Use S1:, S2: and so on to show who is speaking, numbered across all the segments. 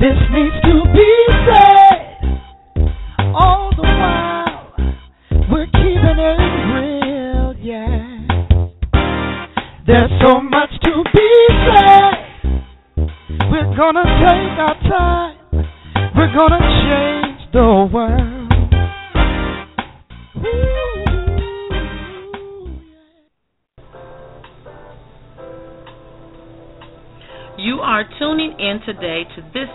S1: This needs to be said. All the while, we're keeping it real, yeah. There's so much to be said. We're gonna take our time. We're gonna change the world.
S2: You are tuning in today to This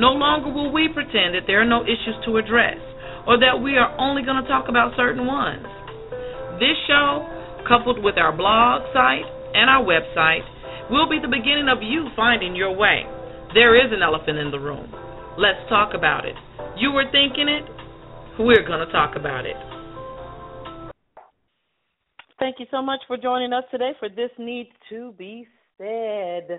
S2: No longer will we pretend that there are no issues to address or that we are only going to talk about certain ones. This show, coupled with our blog site and our website, will be the beginning of you finding your way. There is an elephant in the room. Let's talk about it. You were thinking it, we're going to talk about it.
S3: Thank you so much for joining us today for This Needs to Be said.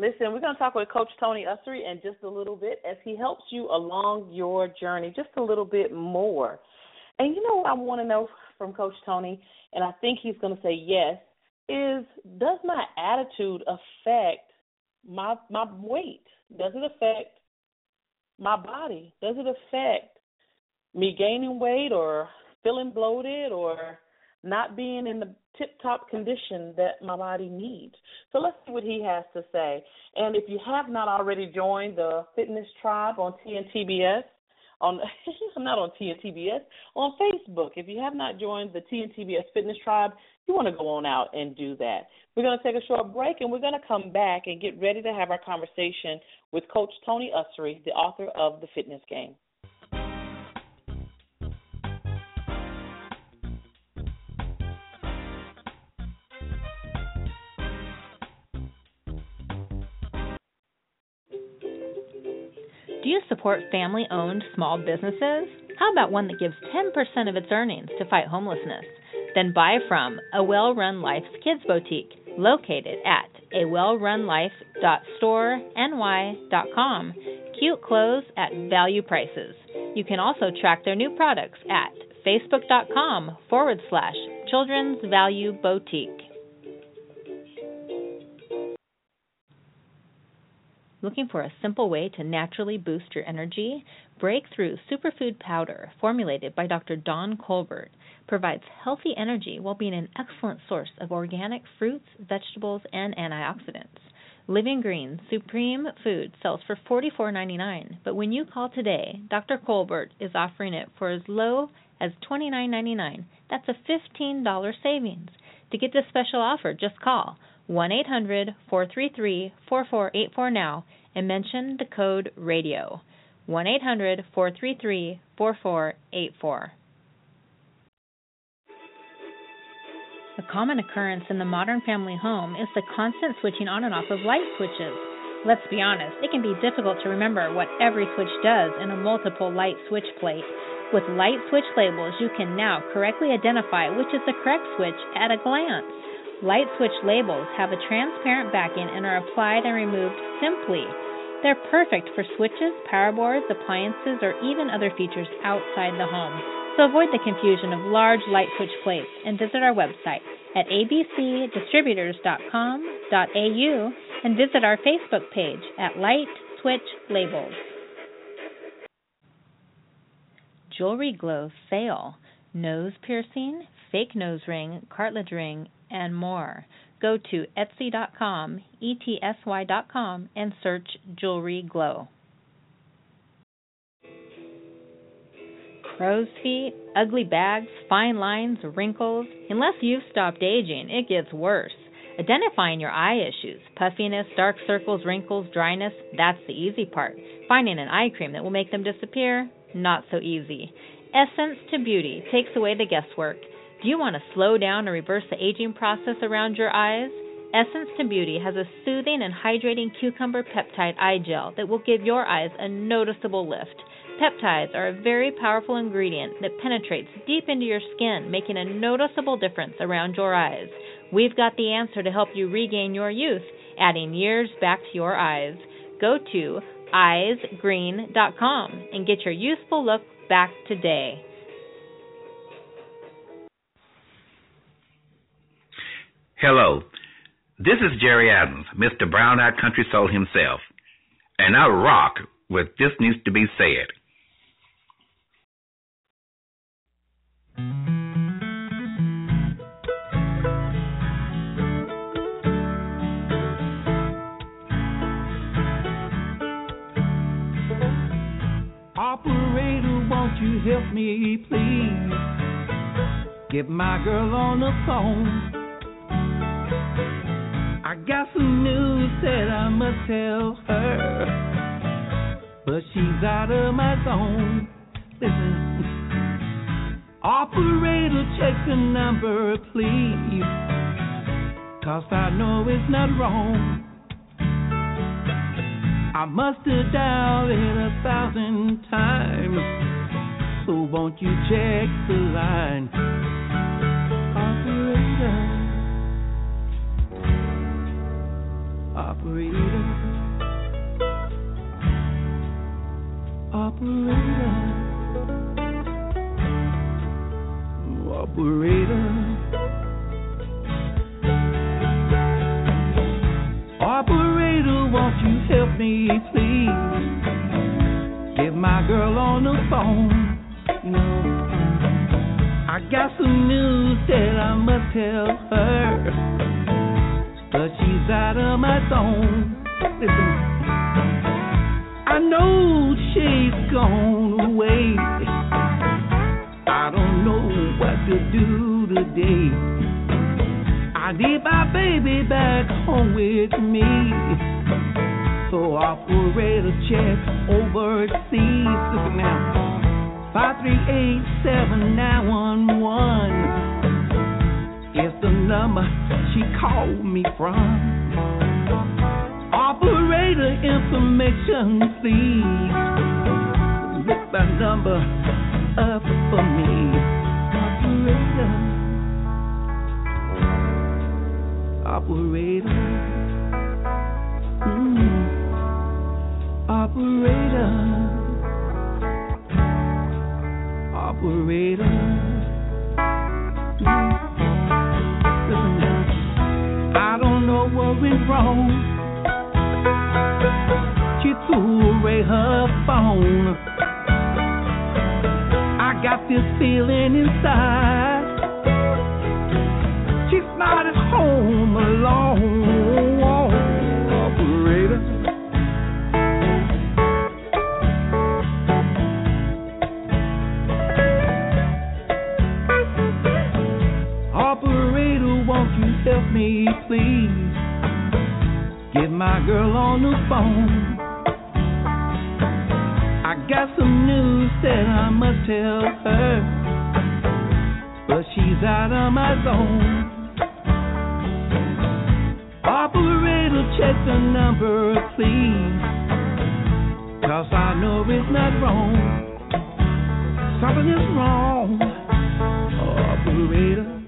S3: Listen, we're going to talk with Coach Tony Ussery in just a little bit as he helps you along your journey just a little bit more. And you know what I want to know from Coach Tony, and I think he's going to say yes, is does my attitude affect my my weight? Does it affect my body? Does it affect me gaining weight or feeling bloated or not being in the tip top condition that my body needs. So let's see what he has to say. And if you have not already joined the fitness tribe on TNTBS, on not on TNTBS, on Facebook. If you have not joined the TNTBS Fitness Tribe, you want to go on out and do that. We're going to take a short break and we're going to come back and get ready to have our conversation with Coach Tony Ussery, the author of The Fitness Game.
S4: Support family owned small businesses? How about one that gives 10% of its earnings to fight homelessness? Then buy from A Well Run Life's Kids Boutique, located at a wellrunlife.storenvy.com. Cute clothes at value prices. You can also track their new products at facebook.com forward slash children's value boutique. Looking for a simple way to naturally boost your energy? Breakthrough Superfood Powder, formulated by Dr. Don Colbert, provides healthy energy while being an excellent source of organic fruits, vegetables, and antioxidants. Living Green Supreme Food sells for $44.99, but when you call today, Dr. Colbert is offering it for as low as $29.99. That's a $15 savings. To get this special offer, just call 1 800 433 4484 now and mention the code RADIO. 1 800 433 4484. A common occurrence in the modern family home is the constant switching on and off of light switches. Let's be honest, it can be difficult to remember what every switch does in a multiple light switch plate. With light switch labels, you can now correctly identify which is the correct switch at a glance. Light switch labels have a transparent backing and are applied and removed simply. They're perfect for switches, power boards, appliances, or even other features outside the home. So avoid the confusion of large light switch plates and visit our website at abcdistributors.com.au and visit our Facebook page at Light Switch Labels. Jewelry Glow Sale Nose piercing, fake nose ring, cartilage ring, and more. Go to etsy.com, etsy.com, and search Jewelry Glow. Crow's feet, ugly bags, fine lines, wrinkles. Unless you've stopped aging, it gets worse. Identifying your eye issues, puffiness, dark circles, wrinkles, dryness, that's the easy part. Finding an eye cream that will make them disappear, not so easy. Essence to Beauty takes away the guesswork. Do you want to slow down or reverse the aging process around your eyes? Essence to Beauty has a soothing and hydrating cucumber peptide eye gel that will give your eyes a noticeable lift. Peptides are a very powerful ingredient that penetrates deep into your skin, making a noticeable difference around your eyes. We've got the answer to help you regain your youth, adding years back to your eyes. Go to eyesgreen.com and get your youthful look back today.
S5: Hello, this is Jerry Adams, Mr. Brown Eyed Country Soul himself, and I rock with This Needs to Be Said.
S1: Operator, won't you help me, please? Get my girl on the phone. Got some news that I must tell her, but she's out of my zone. Listen, operator, check the number, please, cause I know it's not wrong. I must have dialed it a thousand times. So won't you check the line? Operator. Operator. Operator. Operator. Won't you help me, please? Get my girl on the phone. Know, I got some news that I must tell her, but she's out of my zone. Listen, I know she's gone away. I don't know what to do today. I need my baby back home with me. So operator check overseas. Listen now. Five three eight seven nine one one is the number she called me from. Operator information, please. Look that number up for me. Operator. Operator. Mm. Operator. Operator. Went wrong. She threw away her phone. I got this feeling inside. She's not at home alone. My girl on the phone. I got some news that I must tell her, but she's out of my zone. Operator, check the number, please. Cause I know it's not wrong. Something is wrong. Operator,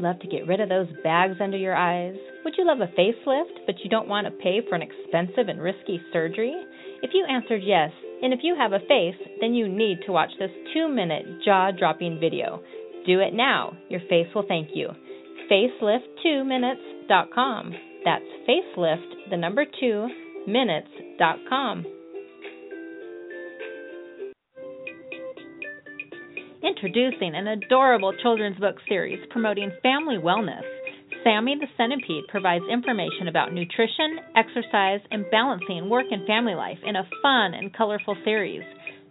S4: love to get rid of those bags under your eyes? Would you love a facelift, but you don't want to pay for an expensive and risky surgery? If you answered yes, and if you have a face, then you need to watch this two minute jaw dropping video. Do it now. Your face will thank you. Facelift2minutes.com. That's facelift, the number 2, minutes.com. Introducing an adorable children's book series promoting family wellness. Sammy the Centipede provides information about nutrition, exercise, and balancing work and family life in a fun and colorful series.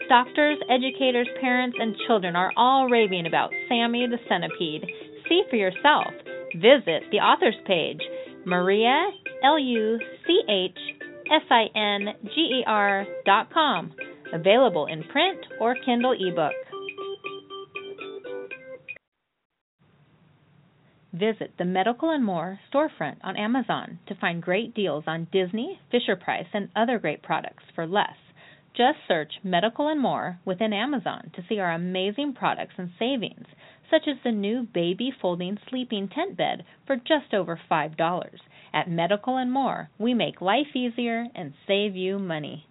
S4: Doctors, educators, parents, and children are all raving about Sammy the Centipede. See for yourself. Visit the author's page, Maria, L U C H S I N G E R dot com. Available in print or Kindle ebook. Visit the Medical and More storefront on Amazon to find great deals on Disney, Fisher Price, and other great products for less. Just search Medical and More within Amazon to see our amazing products and savings, such as the new baby folding sleeping tent bed for just over $5. At Medical and More, we make life easier and save you money.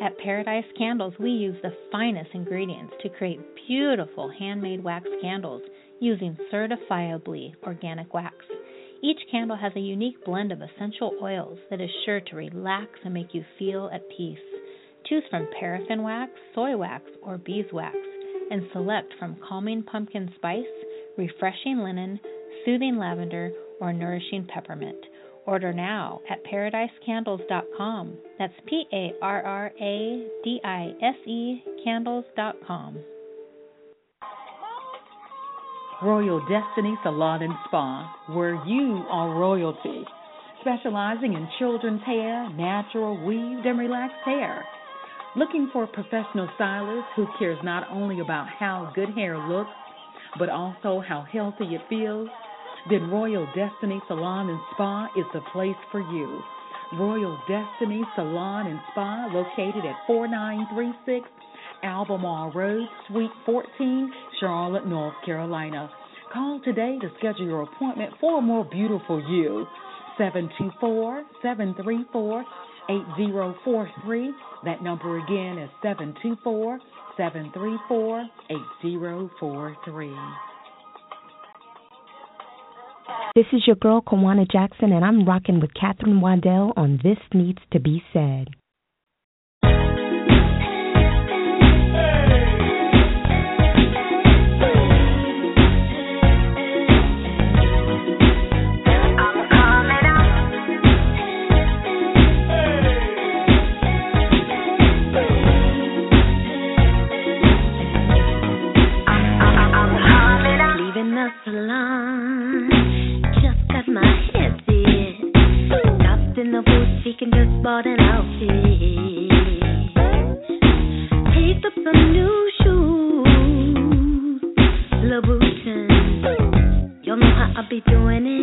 S4: At Paradise Candles, we use the finest ingredients to create beautiful handmade wax candles using certifiably organic wax. Each candle has a unique blend of essential oils that is sure to relax and make you feel at peace. Choose from paraffin wax, soy wax, or beeswax, and select from calming pumpkin spice, refreshing linen, soothing lavender, or nourishing peppermint. Order now at paradisecandles.com. That's P A R R A D I S E candles.com.
S6: Royal Destiny Salon and Spa, where you are royalty, specializing in children's hair, natural, weaved, and relaxed hair. Looking for a professional stylist who cares not only about how good hair looks, but also how healthy it feels? Then Royal Destiny Salon and Spa is the place for you. Royal Destiny Salon and Spa, located at 4936 Albemarle Road, Suite 14, Charlotte, North Carolina. Call today to schedule your appointment for a more beautiful you. 724 734 8043. That number again is 724 734 8043.
S7: This is your girl, Kawana Jackson, and I'm rocking with Catherine Waddell on This Needs to Be Said.
S8: Leaving the salon, boutique and just bought an outfit. Picked up some new shoes, Louboutin. Y'all know how I be doing it.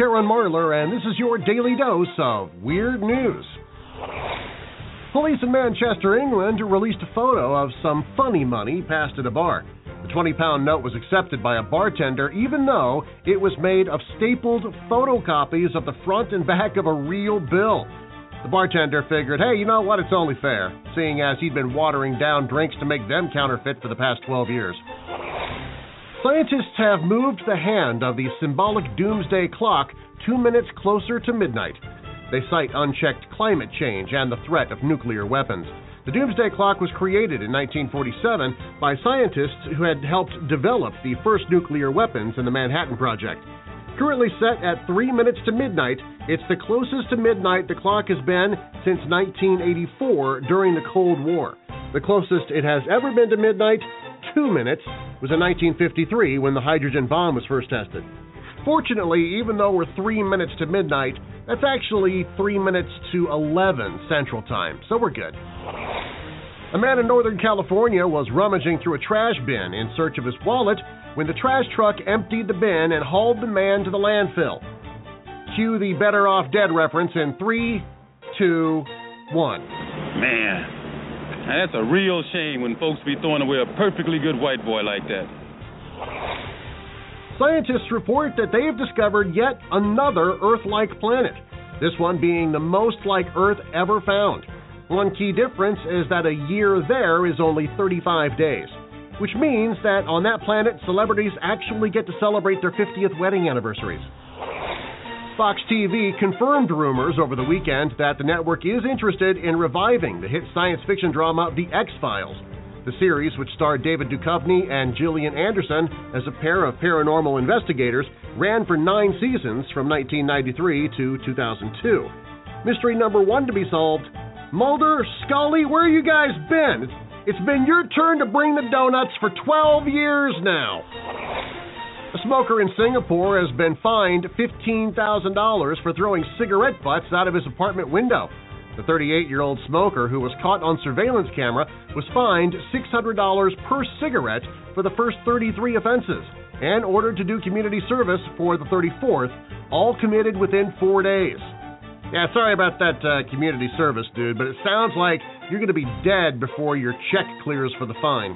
S9: Darren Marlar, and this is your daily dose of weird news. Police in Manchester, England released a photo of some funny money passed at a bar. The 20 pound note was accepted by a bartender, even though it was made of stapled photocopies of the front and back of a real bill. The bartender figured, hey, you know what? It's only fair, seeing as he'd been watering down drinks to make them counterfeit for the past 12 years. Scientists have moved the hand of the symbolic doomsday clock two minutes closer to midnight. They cite unchecked climate change and the threat of nuclear weapons. The doomsday clock was created in 1947 by scientists who had helped develop the first nuclear weapons in the Manhattan Project. Currently set at 3 minutes to midnight, it's the closest to midnight the clock has been since 1984 during the Cold War. The closest it has ever been to midnight, 2 minutes, was in 1953 when the hydrogen bomb was first tested. Fortunately, even though we're 3 minutes to midnight, that's actually 3 minutes to 11 Central Time, so we're good. A man in Northern California was rummaging through a trash bin in search of his wallet when the trash truck emptied the bin and hauled the man to the landfill. Cue the better off dead reference in three, two, one.
S10: Man, now that's a real shame when folks be throwing away a perfectly good white boy like that.
S9: Scientists report that they have discovered yet another Earth like planet, this one being the most like Earth ever found. One key difference is that a year there is only 35 days, which means that on that planet, celebrities actually get to celebrate their 50th wedding anniversaries. Fox TV confirmed rumors over the weekend that the network is interested in reviving the hit science fiction drama The X Files. The series, which starred David Duchovny and Gillian Anderson as a pair of paranormal investigators, ran for nine seasons from 1993 to 2002. Mystery number one to be solved Mulder, Scully, where you guys been? It's been your turn to bring the donuts for 12 years now. A smoker in Singapore has been fined $15,000 for throwing cigarette butts out of his apartment window. The 38 year old smoker, who was caught on surveillance camera, was fined $600 per cigarette for the first 33 offenses and ordered to do community service for the 34th, all committed within four days. Yeah, sorry about that uh, community service, dude, but it sounds like you're going to be dead before your check clears for the fine.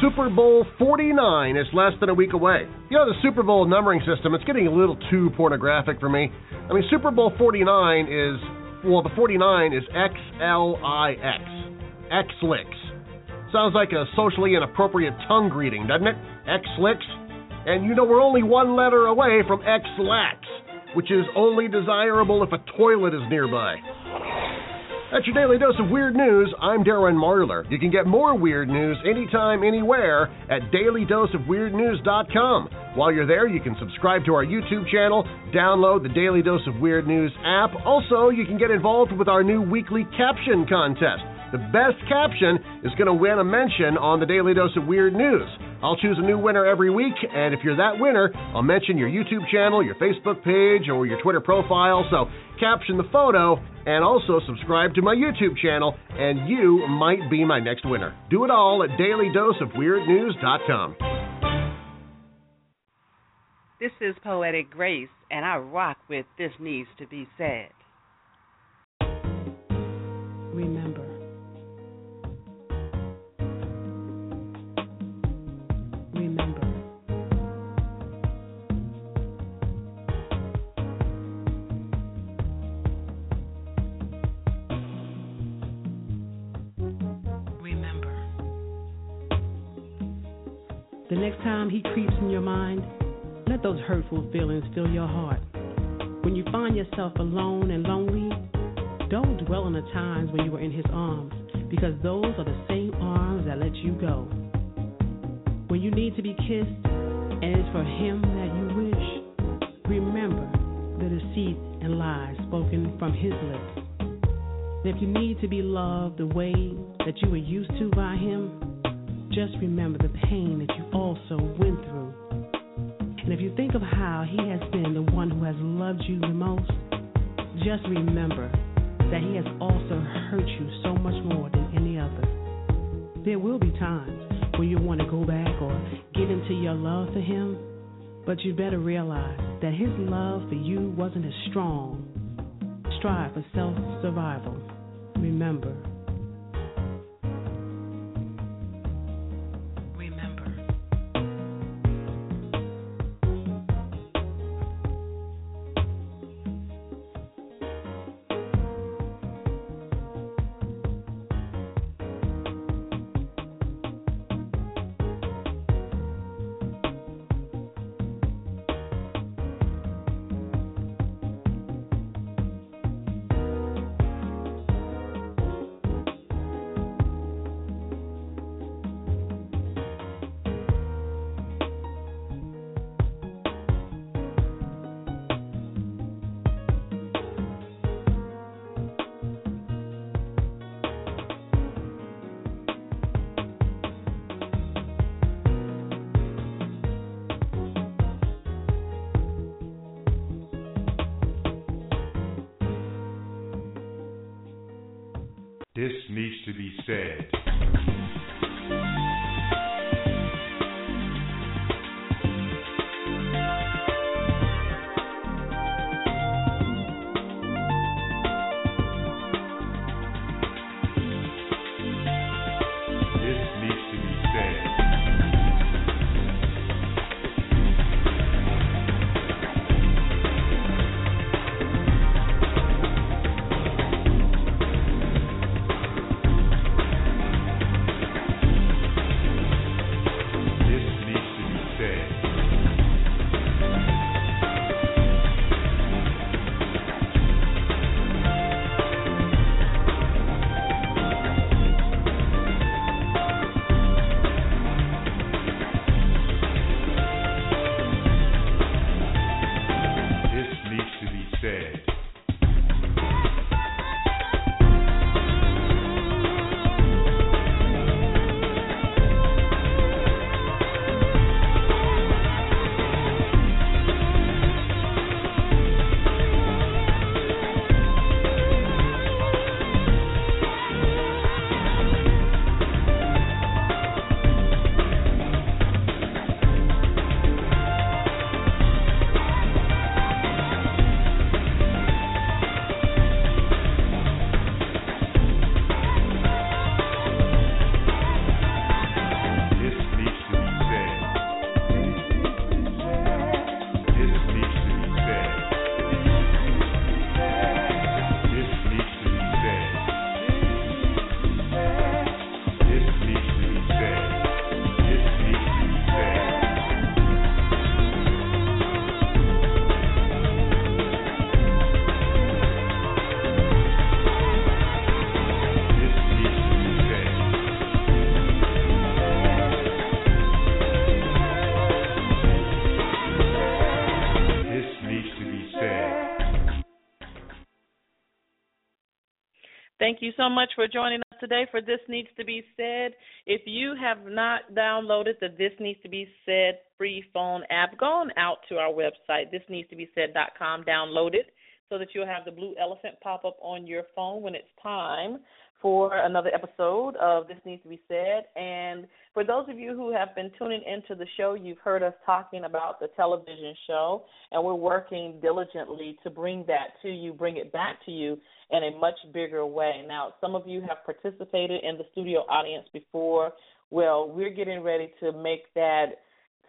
S9: Super Bowl 49 is less than a week away. You know, the Super Bowl numbering system, it's getting a little too pornographic for me. I mean, Super Bowl 49 is, well, the 49 is XLIX. XLIX. Sounds like a socially inappropriate tongue greeting, doesn't it? X-Lix. And you know, we're only one letter away from X-Lax, which is only desirable if a toilet is nearby. That's your daily dose of weird news. I'm Darren Marlar. You can get more weird news anytime, anywhere at dailydoseofweirdnews.com. While you're there, you can subscribe to our YouTube channel, download the Daily Dose of Weird News app. Also, you can get involved with our new weekly caption contest. The best caption is going to win a mention on the Daily Dose of Weird News. I'll choose a new winner every week, and if you're that winner, I'll mention your YouTube channel, your Facebook page, or your Twitter profile. So caption the photo and also subscribe to my YouTube channel, and you might be my next winner. Do it all at dailydoseofweirdnews.com.
S11: This is Poetic Grace, and I rock with This Needs to Be Said.
S12: Remember. Remember. Time he creeps in your mind, let those hurtful feelings fill your heart. When you find yourself alone and lonely, don't dwell on the times when you were in his arms, because those are the same arms that let you go. When you need to be kissed, and it's for him that you wish, remember the deceit and lies spoken from his lips. And if you need to be loved the way that you were used to by him, just remember the pain that you also went through. And if you think of how he has been the one who has loved you the most, just remember that he has also hurt you so much more than any other. There will be times when you want to go back or get into your love for him, but you better realize that his love for you wasn't as strong. Strive for self survival. Remember,
S3: Thank you so much for joining us today for This Needs to Be Said. If you have not downloaded the This Needs to Be Said free phone app, go on out to our website, thisneedstobesaid.com, download it so that you'll have the blue elephant pop up on your phone when it's time for another episode of This Needs to Be Said. And for those of you who have been tuning into the show, you've heard us talking about the television show, and we're working diligently to bring that to you, bring it back to you in a much bigger way. Now, some of you have participated in the studio audience before. Well, we're getting ready to make that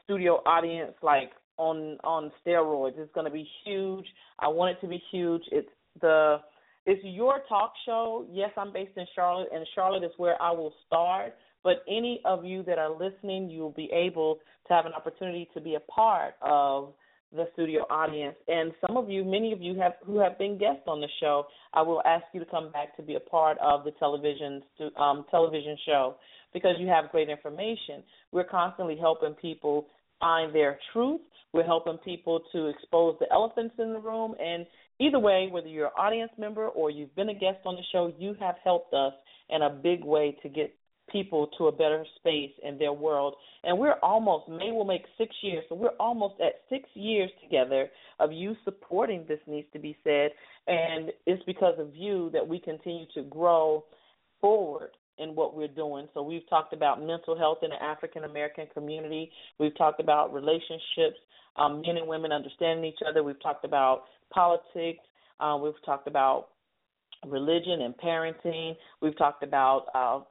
S3: studio audience like on on steroids. It's going to be huge. I want it to be huge. It's the it's your talk show. Yes, I'm based in Charlotte, and Charlotte is where I will start. But any of you that are listening, you will be able to have an opportunity to be a part of the studio audience. And some of you, many of you have who have been guests on the show, I will ask you to come back to be a part of the television um, television show because you have great information. We're constantly helping people find their truth. We're helping people to expose the elephants in the room. And either way, whether you're an audience member or you've been a guest on the show, you have helped us in a big way to get people to a better space in their world. And we're almost, May will make six years, so we're almost at six years together of you supporting This Needs to Be Said. And it's because of you that we continue to grow forward in what we're doing. So we've talked about mental health in the African American community. We've talked about relationships, um, men and women understanding each other. We've talked about politics. Uh, we've talked about religion and parenting. We've talked about uh,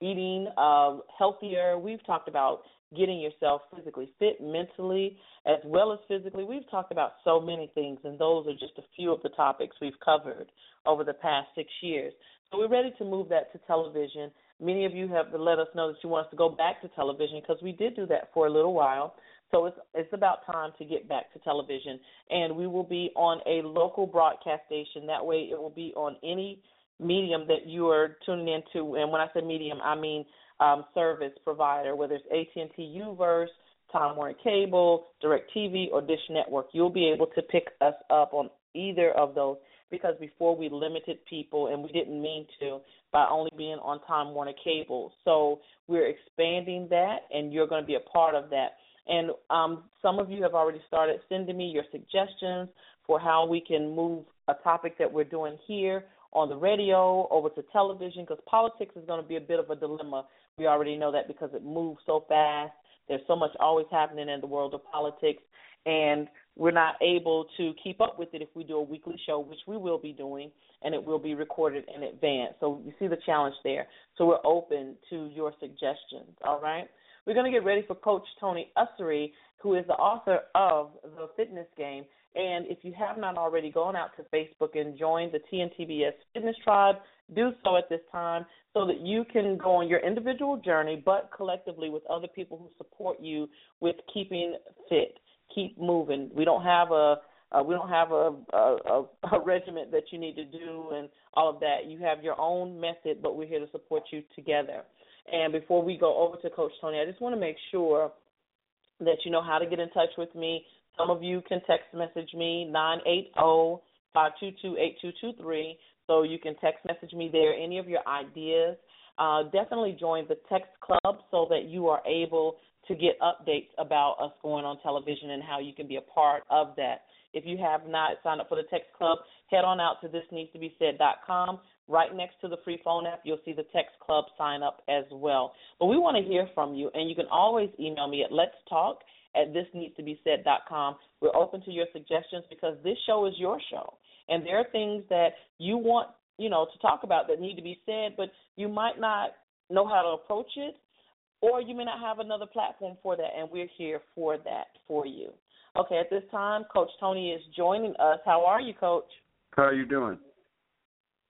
S3: eating uh, healthier. We've talked about getting yourself physically fit mentally as well as physically. We've talked about so many things, and those are just a few of the topics we've covered over the past six years. So we're ready to move that to television. Many of you have let us know that you want us to go back to television because we did do that for a little while. So it's it's about time to get back to television, and we will be on a local broadcast station. That way, it will be on any medium that you are tuning into. And when I say medium, I mean um, service provider, whether it's AT&T UVerse, Time Warner Cable, DirecTV, or Dish Network. You'll be able to pick us up on either of those because before we limited people, and we didn't mean to, by only being on Time Warner Cable. So we're expanding that, and you're going to be a part of that. And um, some of you have already started sending me your suggestions for how we can move a topic that we're doing here on the radio over to television because politics is going to be a bit of a dilemma. We already know that because it moves so fast. There's so much always happening in the world of politics, and we're not able to keep up with it if we do a weekly show, which we will be doing, and it will be recorded in advance. So you see the challenge there. So we're open to your suggestions, all right? We're going to get ready for Coach Tony Ussery, who is the author of The Fitness Game. And if you have not already gone out to Facebook and joined the TNTBS Fitness Tribe, do so at this time so that you can go on your individual journey, but collectively with other people who support you with keeping fit. Keep moving. We don't have a uh, we don't have a, a, a regiment that you need to do and all of that. You have your own method, but we're here to support you together. And before we go over to Coach Tony, I just want to make sure that you know how to get in touch with me. Some of you can text message me nine eight zero five two two eight two two three. So you can text message me there any of your ideas. Uh, definitely join the text club so that you are able to get updates about us going on television and how you can be a part of that. If you have not signed up for the text club, head on out to thisneedstobesaid.com. Right next to the free phone app, you'll see the text club sign up as well. But we want to hear from you, and you can always email me at let's talk at thisneedstobesaid.com. We're open to your suggestions because this show is your show, and there are things that you want you know to talk about that need to be said, but you might not know how to approach it, or you may not have another platform for that, and we're here for that for you. Okay, at this time, Coach Tony is joining us. How are you, Coach?
S13: How are you doing?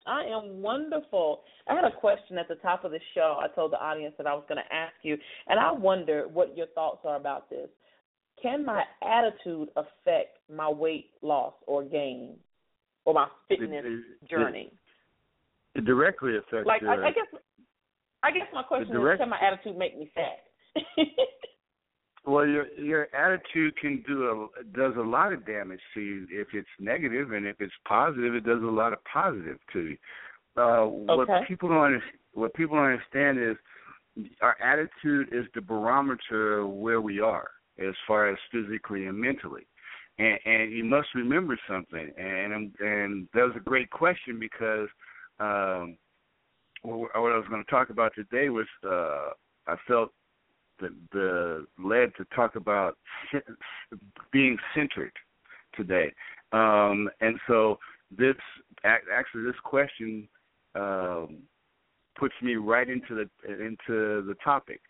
S3: I am wonderful. I had a question at the top of the show. I told the audience that I was going to ask you, and I wonder what your thoughts are about this. Can my attitude affect my weight loss or gain or my fitness
S13: it, it,
S3: journey?
S13: It, it directly affects.
S3: Like
S13: your,
S3: I, I guess, I guess my question
S13: direct,
S3: is, can my attitude make me fat?
S13: Well, your your attitude can do a does a lot of damage to you if it's negative, and if it's positive, it does a lot of positive to you. Uh, what
S3: Okay.
S13: people don't under, what people don't understand is our attitude is the barometer of where we are as far as physically and mentally. And, and you must remember something, and and that was a great question because um, what, I was going to talk about today was uh, I felt the, the led to talk about being centered today, um, and so this actually this question um, puts me right into the into the topic,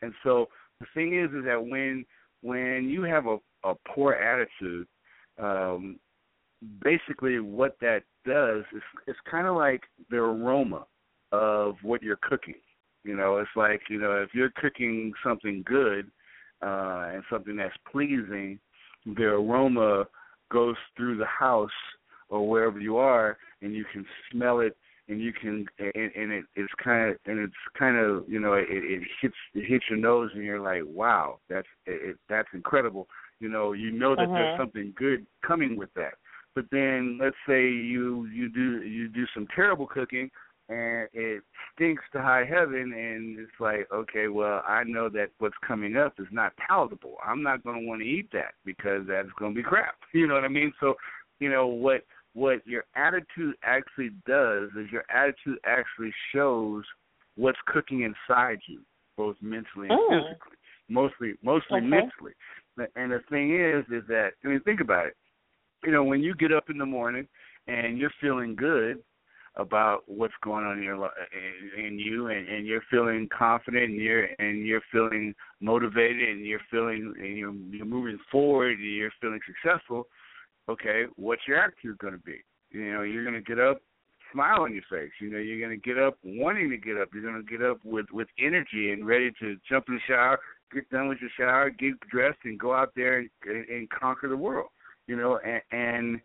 S13: and so the thing is is that when when you have a, a poor attitude, um, basically what that does is it's kind of like the aroma of what you're cooking. You know, it's like you know if you're cooking something good uh, and something that's pleasing, the aroma goes through the house or wherever you are, and you can smell it, and you can and, and it, it's kind of and it's kind of you know it, it hits it hits your nose, and you're like, wow, that's it, it, that's incredible. You know, you know that there's
S3: Mhm.
S13: something good coming with that. But then let's say you you do you do some terrible cooking and it stinks to high heaven and it's like okay well i know that what's coming up is not palatable i'm not going to want to eat that because that's going to be crap you know what i mean so you know what what your attitude actually does is your attitude actually shows what's cooking inside you, both mentally and
S3: Mm.
S13: physically. Mostly, mostly
S3: Okay.
S13: mentally. And the thing is, is that I mean, think about it. You know, when you get up in the morning and you're feeling good about what's going on in your in you, and, and you're feeling confident, and you're and you're feeling motivated, and you're feeling and you're you're moving forward, and you're feeling successful. Okay, what's your attitude going to be? You know, you're going to get up smile on your face. You know, you're going to get up wanting to get up. You're going to get up with with energy and ready to jump in the shower, get done with your shower, get dressed, and go out there and, and, and conquer the world. You know, and, and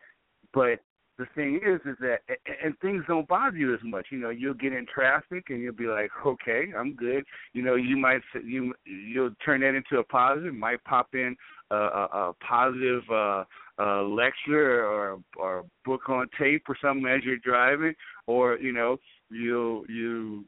S13: but the thing is, is that and, things don't bother you as much. You know, you'll get in traffic and you'll be like, okay, I'm good. You know, you might you you'll turn that into a positive. Might pop in a, a, a positive. uh a lecture or or a book on tape or something as you're driving, or you know you you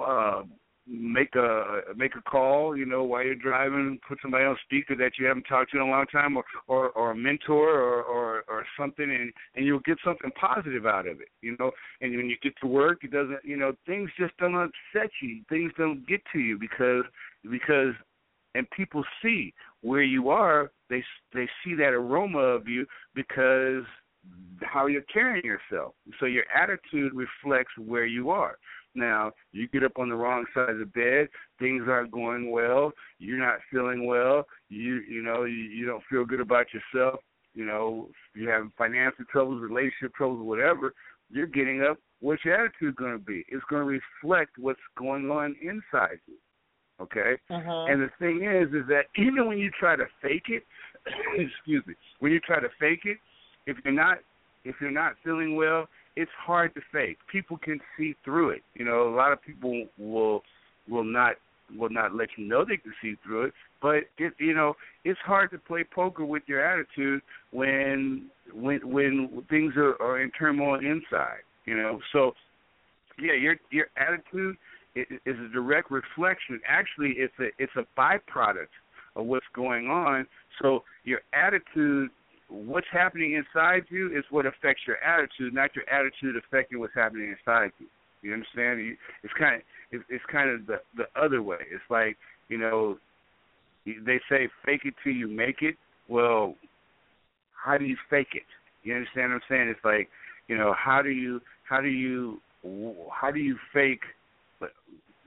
S13: uh, make a make a call, you know, while you're driving, put somebody on speaker that you haven't talked to in a long time, or or, or a mentor or, or or something, and and you'll get something positive out of it, you know. And when you get to work, it doesn't, you know, things just don't upset you, things don't get to you because because and people see where you are they they see that aroma of you because how you're carrying yourself. So your attitude reflects where you are. Now you get up on the wrong side of the bed things aren't going well you're not feeling well you you know you, you don't feel good about yourself you know you have financial troubles relationship troubles whatever you're getting up. What's your attitude going to be? It's going to reflect what's going on inside you okay
S3: Mhm.
S13: and the thing is, is that even when you try to fake it, excuse me, when you try to fake it, if you're not if you're not feeling well, it's hard to fake. People can see through it. You know, a lot of people will will not will not let you know they can see through it. But it, you know, it's hard to play poker with your attitude when when when things are, are in turmoil inside. You know, so yeah, your your attitude is a direct reflection. Actually, it's a it's a byproduct of what's going on. So your attitude, what's happening inside you, is what affects your attitude, not your attitude affecting what's happening inside you. You understand? It's kind of it's kind of the the other way. It's like you know, they say fake it till you make it. Well, how do you fake it? You understand what I'm saying? It's like you know, how do you how do you how do you fake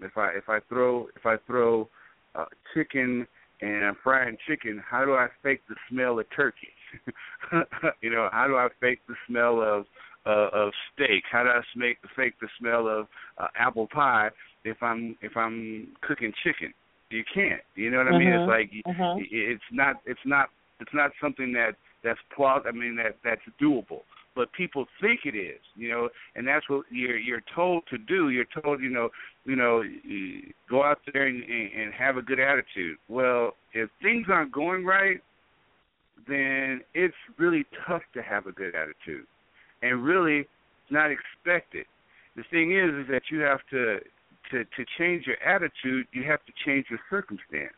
S13: if I if I throw if I throw uh, chicken and I'm frying chicken, how do I fake the smell of turkey? you know, how do I fake the smell of uh, of steak? How do I make fake the smell of uh, apple pie if I'm if I'm cooking chicken? You can't. You know what I mean?
S3: Mhm.
S13: It's like
S3: Mhm.
S13: it's not it's not it's not something that that's plaus I mean that that's doable. But people think it is, you know, and that's what you're you're told to do. You're told, you know, you know, go out there and, and, have a good attitude. Well, if things aren't going right, then it's really tough to have a good attitude, and really it's not expected. The thing is, is that you have to to to change your attitude. You have to change your circumstance.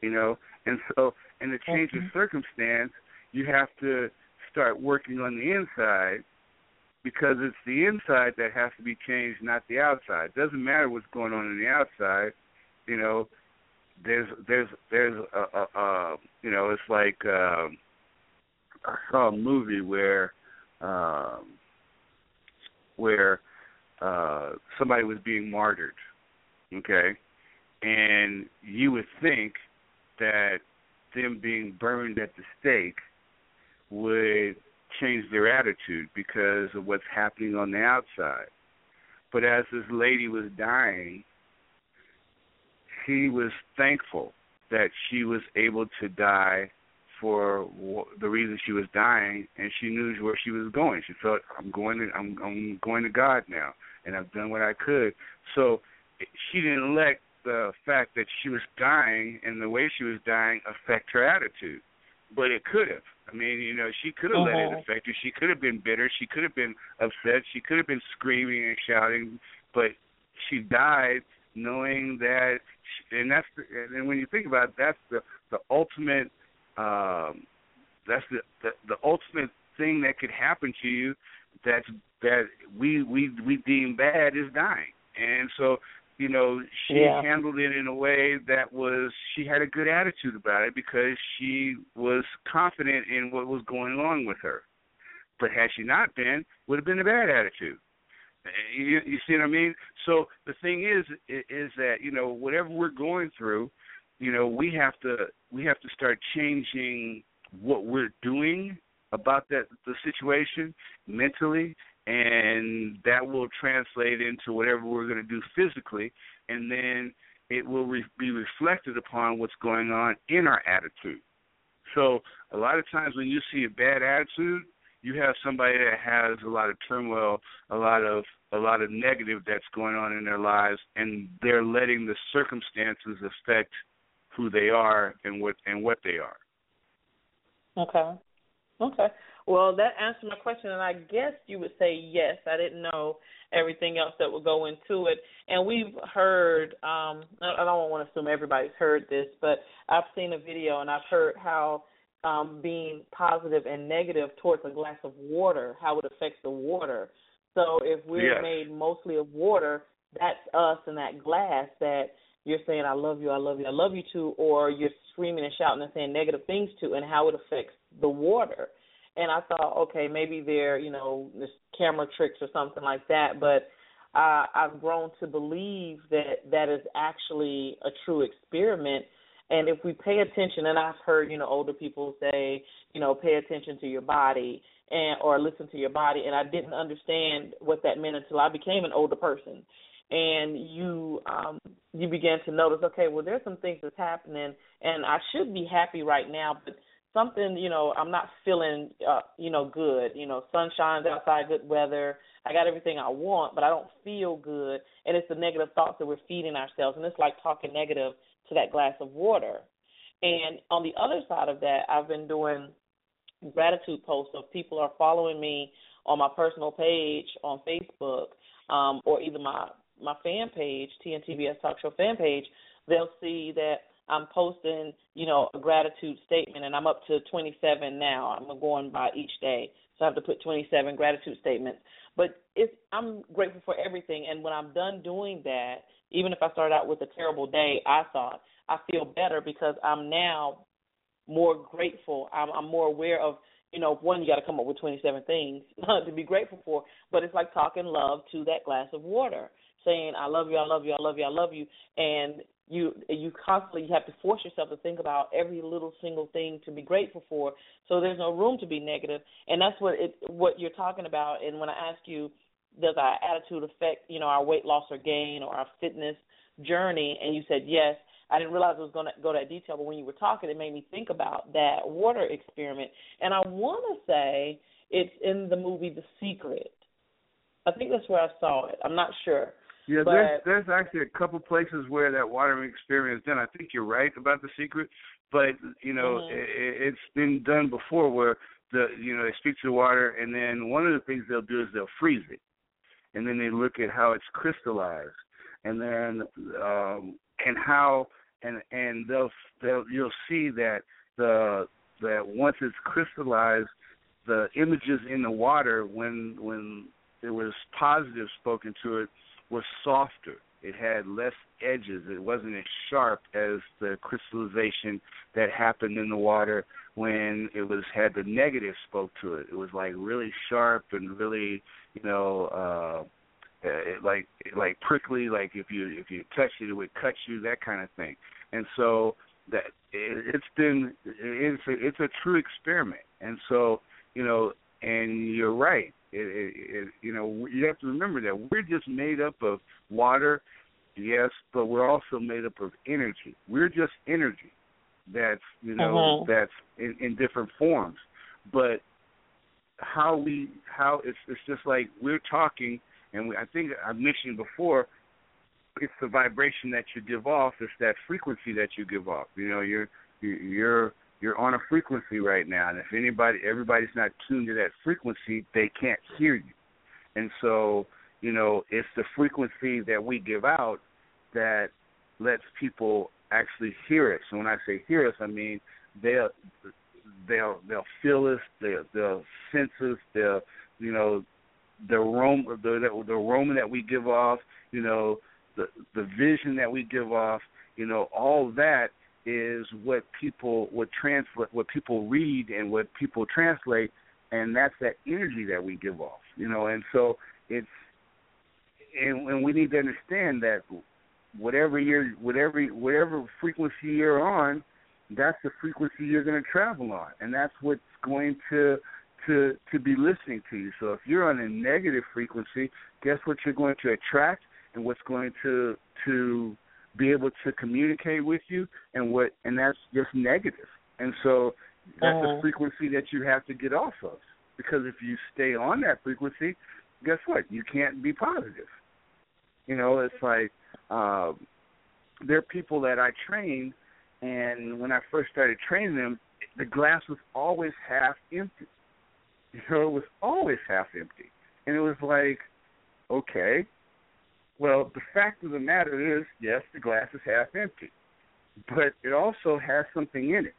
S13: You know, and so and to change your circumstance, you have to start working on the inside because it's the inside that has to be changed, not the outside. It doesn't matter what's going on in the outside. You know, there's there's there's a, a, a you know it's like um, I saw a movie where um, where uh, somebody was being martyred, okay, and you would think that them being burned at the stake would change their attitude because of what's happening on the outside. But as this lady was dying, she was thankful that she was able to die for the reason she was dying, and she knew where she was going. She felt, "I'm going to, I'm, I'm going to God now, and I've done what I could." So she didn't let the fact that she was dying and the way she was dying affect her attitude, but it could have. I mean, you know, she could have let it
S3: Mhm.
S13: affect her. She could have been bitter. She could have been upset. She could have been screaming and shouting, but she died knowing that. She, and that's the, and when you think about it, that's the the ultimate. Um, that's the, the the ultimate thing that could happen to you. That's that we we we deem bad is dying. and so you know she
S3: Yeah.
S13: handled it in a way that was she had a good attitude about it because she was confident in what was going on with her. But had she not been, would have been a bad attitude. Uh, You, you see what I mean? So the thing is, is that you know whatever we're going through, you know we have to we have to start changing what we're doing about that the situation mentally, and that will translate into whatever we're going to do physically, and then it will re- be reflected upon what's going on in our attitude. So a lot of times when you see a bad attitude, you have somebody that has a lot of turmoil, a lot of a lot of negative that's going on in their lives, and they're letting the circumstances affect who they are and what and what they are.
S3: Okay. Okay. Well, that answered my question, and I guess you would say yes. I didn't know everything else that would go into it. And we've heard, um, I don't want to assume everybody's heard this, but I've seen a video and I've heard how um, being positive and negative towards a glass of water, how it affects the water. So if we're
S13: Yes.
S3: made mostly of water, that's us in that glass that you're saying I love you, I love you, I love you to, or you're screaming and shouting and saying negative things to, and how it affects the water. And I thought, okay, maybe they're you know this camera tricks or something like that, but uh, I've grown to believe that that is actually a true experiment. And if we pay attention, and I've heard you know older people say, you know, pay attention to your body and or listen to your body, and I didn't understand what that meant until I became an older person. And you um you begin to notice okay well there's some things that's happening. And i should be happy right now but something you know i'm not feeling uh you know good you know sun shines outside good weather i got everything i want but i don't feel good and it's the negative thoughts that we're feeding ourselves and it's like talking negative to that glass of water. And on the other side of that i've been doing gratitude posts of people are following me on my personal page on facebook um, or either my my fan page, TNTBS Talk Show fan page, they'll see that I'm posting, you know, a gratitude statement, and I'm up to 27 now. I'm going by each day, so I have to put 27 gratitude statements. But it's I'm grateful for everything, and when I'm done doing that, even if I start out with a terrible day, I thought I feel better because I'm now more grateful. I'm, I'm more aware of you know, one, you got to come up with 27 things to be grateful for, but it's like talking love to that glass of water, saying, I love you, I love you, I love you, I love you. And you you constantly you have to force yourself to think about every little single thing to be grateful for so there's no room to be negative and that's what it what you're talking about and when i ask you does our attitude affect you know our weight loss or gain or our fitness journey and you said yes I didn't realize it was going to go that detail, but when you were talking, it made me think about that water experiment. And I want to say it's in the movie The Secret. I think that's where I saw it. I'm not sure.
S13: Yeah,
S3: but,
S13: there's there's actually a couple places where that water experiment is done. I think you're right about the secret, but you know
S3: Mhm.
S13: it, it's been done before where the you know they speak to the water and then one of the things they'll do is they'll freeze it, and then they look at how it's crystallized, and then um and how and and they'll they'll you'll see that the that once it's crystallized, the images in the water when when there was positive spoken to it was softer. It had less edges. It wasn't as sharp as the crystallization that happened in the water when it was had the negative spoke to it. It was like really sharp and really, you know, uh it, like like prickly. Like if you if you touch it, it would cut you. That kind of thing. And so that it, it's been it's a, it's a true experiment. And so you know, and you're right. It, it, it, you know, you have to remember that we're just made up of water, yes, but we're also made up of energy. We're just energy that's you know
S3: Mhm.
S13: that's in, in different forms. But how we how it's it's just like we're talking, and we, I think I mentioned before. It's the vibration that you give off. It's that frequency that you give off. You know, you're you're you're on a frequency right now, and if anybody, everybody's not tuned to that frequency, they can't hear you. And so, you know, it's the frequency that we give out that lets people actually hear us. So when I say hear us, I mean they'll they'll they'll feel us, they'll they'll sense us, they'll you know the aroma the the aroma that we give off, you know, the the vision that we give off, you know, all that is what people what translate what people read and what people translate and that's that energy that we give off you know? And so it's and, and we need to understand that whatever you're whatever whatever frequency you're on that's the frequency you're going to travel on and that's what's going to to to be listening to you. So if you're on a negative frequency guess what you're going to attract and what's going to to be able to communicate with you and what and that's just negative. and so that's
S3: Uh-huh.
S13: the frequency that you have to get off of because if you stay on that frequency guess what you can't be positive you know it's like um there are people that i train and when i first started training them the glass was always half empty you know it was always half empty and it was like okay well, the fact of the matter is, yes, the glass is half empty, but it also has something in it,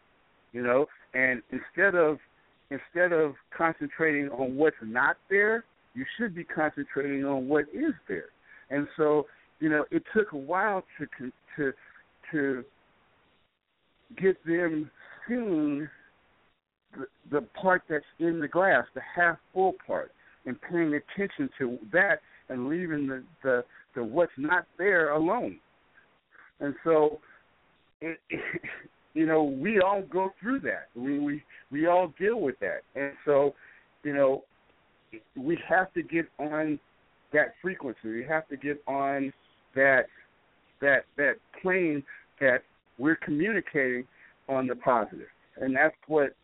S13: you know. And instead of instead of concentrating on what's not there, you should be concentrating on what is there. And so, you know, it took a while to to to get them seeing the, the part that's in the glass, the half full part, and paying attention to that and leaving the the, the what's not there alone. And so, it, you know, we all go through that. We we we all deal with that. And so, you know, we have to get on that frequency. We have to get on that that that plane that we're communicating on the positive. And that's what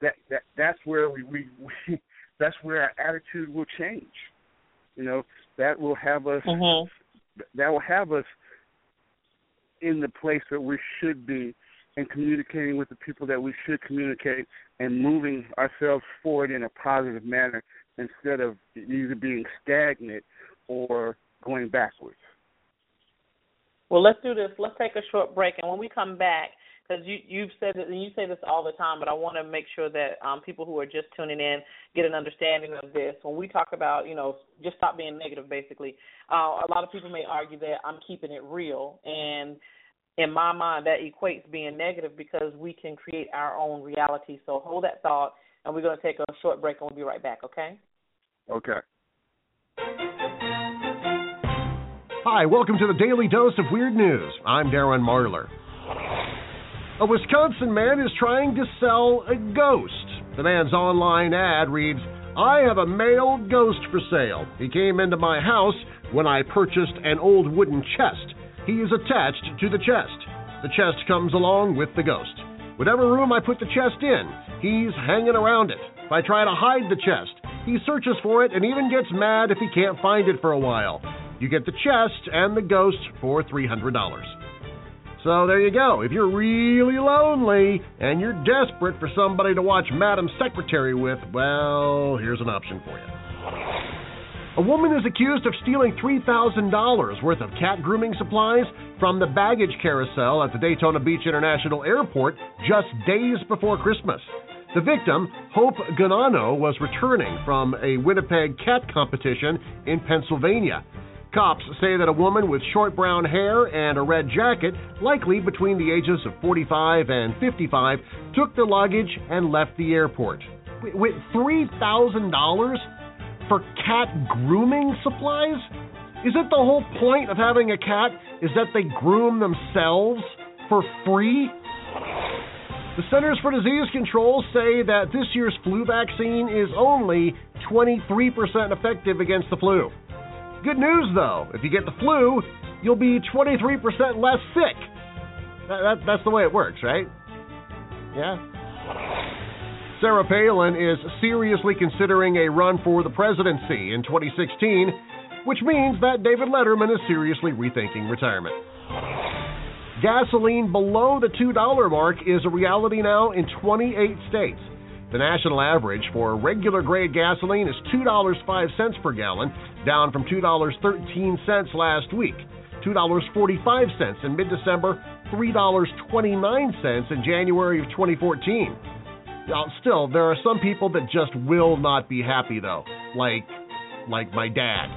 S13: that that that's where we, we, we that's where our attitude will change. You know, that will have us mm-hmm. that will have us in the place that we should be and communicating with the people that we should communicate and moving ourselves forward in a positive manner instead of either being stagnant or going backwards.
S3: Well, let's do this. Let's take a short break, and when we come back, because you you've said it, and you say this all the time, but I want to make sure that um, people who are just tuning in get an understanding of this. When we talk about, you know, just stop being negative, basically, uh, a lot of people may argue that I'm keeping it real, and in my mind, that equates being negative because we can create our own reality. So hold that thought, and we're going to take a short break, and we'll be right back. Okay?
S13: Okay.
S9: Hi, welcome to the Daily Dose of Weird News. I'm Darren Marlar. A Wisconsin man is trying to sell a ghost. The man's online ad reads, I have a male ghost for sale. He came into my house when I purchased an old wooden chest. He is attached to the chest. The chest comes along with the ghost. Whatever room I put the chest in, he's hanging around it. If I try to hide the chest, he searches for it and even gets mad if he can't find it for a while. You get the chest and the ghost for $300. So there you go. If you're really lonely and you're desperate for somebody to watch Madam Secretary with, well, here's an option for you. A woman is accused of stealing $3,000 worth of cat grooming supplies from the baggage carousel at the Daytona Beach International Airport just days before Christmas. The victim, Hope Ganano, was returning from a Winnipeg cat competition in Pennsylvania. Cops say that a woman with short brown hair and a red jacket, likely between the ages of 45 and 55, took the luggage and left the airport. With $3,000 for cat grooming supplies? Is it the whole point of having a cat is that they groom themselves for free? The Centers for Disease Control say that this year's flu vaccine is only 23% effective against the flu. Good news, though. If you get the flu, you'll be 23% less sick. That, that, that's the way it works, right? Yeah? Sarah Palin is seriously considering a run for the presidency in 2016, which means that David Letterman is seriously rethinking retirement. Gasoline below the $2 mark is a reality now in 28 states. The national average for regular grade gasoline is $2.05 per gallon, down from $2.13 last week. $2.45 in mid December, $3.29 in January of 2014. Still, there are some people that just will not be happy, though, like like my dad.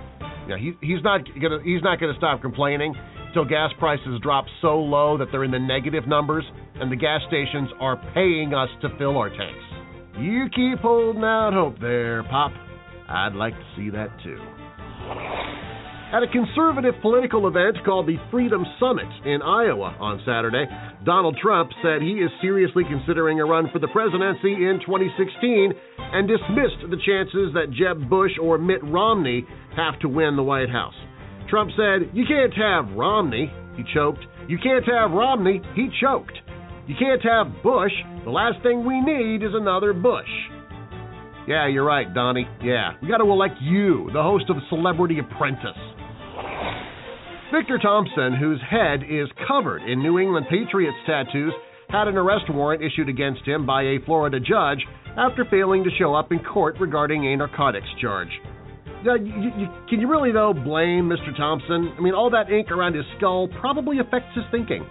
S9: Yeah, he, he's not gonna he's not gonna stop complaining until gas prices drop so low that they're in the negative numbers, and the gas stations are paying us to fill our tanks. You keep holding out hope there, Pop. I'd like to see that too. At a conservative political event called the Freedom Summit in Iowa on Saturday, Donald Trump said he is seriously considering a run for the presidency in 2016 and dismissed the chances that Jeb Bush or Mitt Romney have to win the White House. Trump said, You can't have Romney. He choked. You can't have Romney. He choked. You can't have Bush. The last thing we need is another Bush. Yeah, you're right, Donnie. Yeah, we got to elect you, the host of Celebrity Apprentice. Victor Thompson, whose head is covered in New England Patriots tattoos, had an arrest warrant issued against him by a Florida judge after failing to show up in court regarding a narcotics charge. You, can you really, though, blame Mr. Thompson? I mean, all that ink around his skull probably affects his thinking.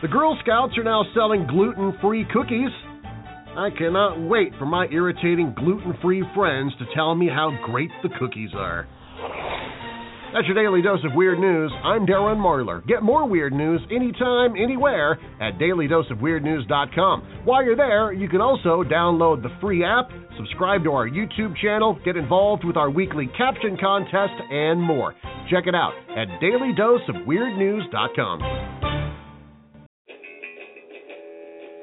S9: The Girl Scouts are now selling gluten free cookies. I cannot wait for my irritating gluten free friends to tell me how great the cookies are. That's your daily dose of weird news. I'm Darren Marlar. Get more weird news anytime, anywhere at dailydoseofweirdnews.com. While you're there, you can also download the free app, subscribe to our YouTube channel, get involved with our weekly caption contest, and more. Check it out at dailydoseofweirdnews.com.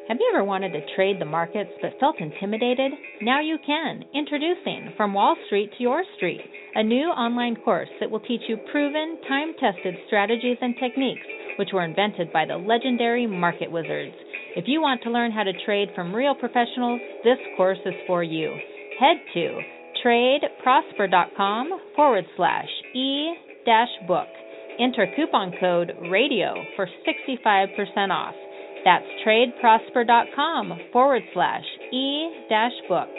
S4: Have you ever wanted to trade the markets but felt intimidated? Now you can. Introducing From Wall Street to Your Street, a new online course that will teach you proven, time tested strategies and techniques which were invented by the legendary market wizards. If you want to learn how to trade from real professionals, this course is for you. Head to tradeprosper.com forward slash e dash book. Enter coupon code RADIO for 65% off. That's tradeprosper.com forward slash e dash book.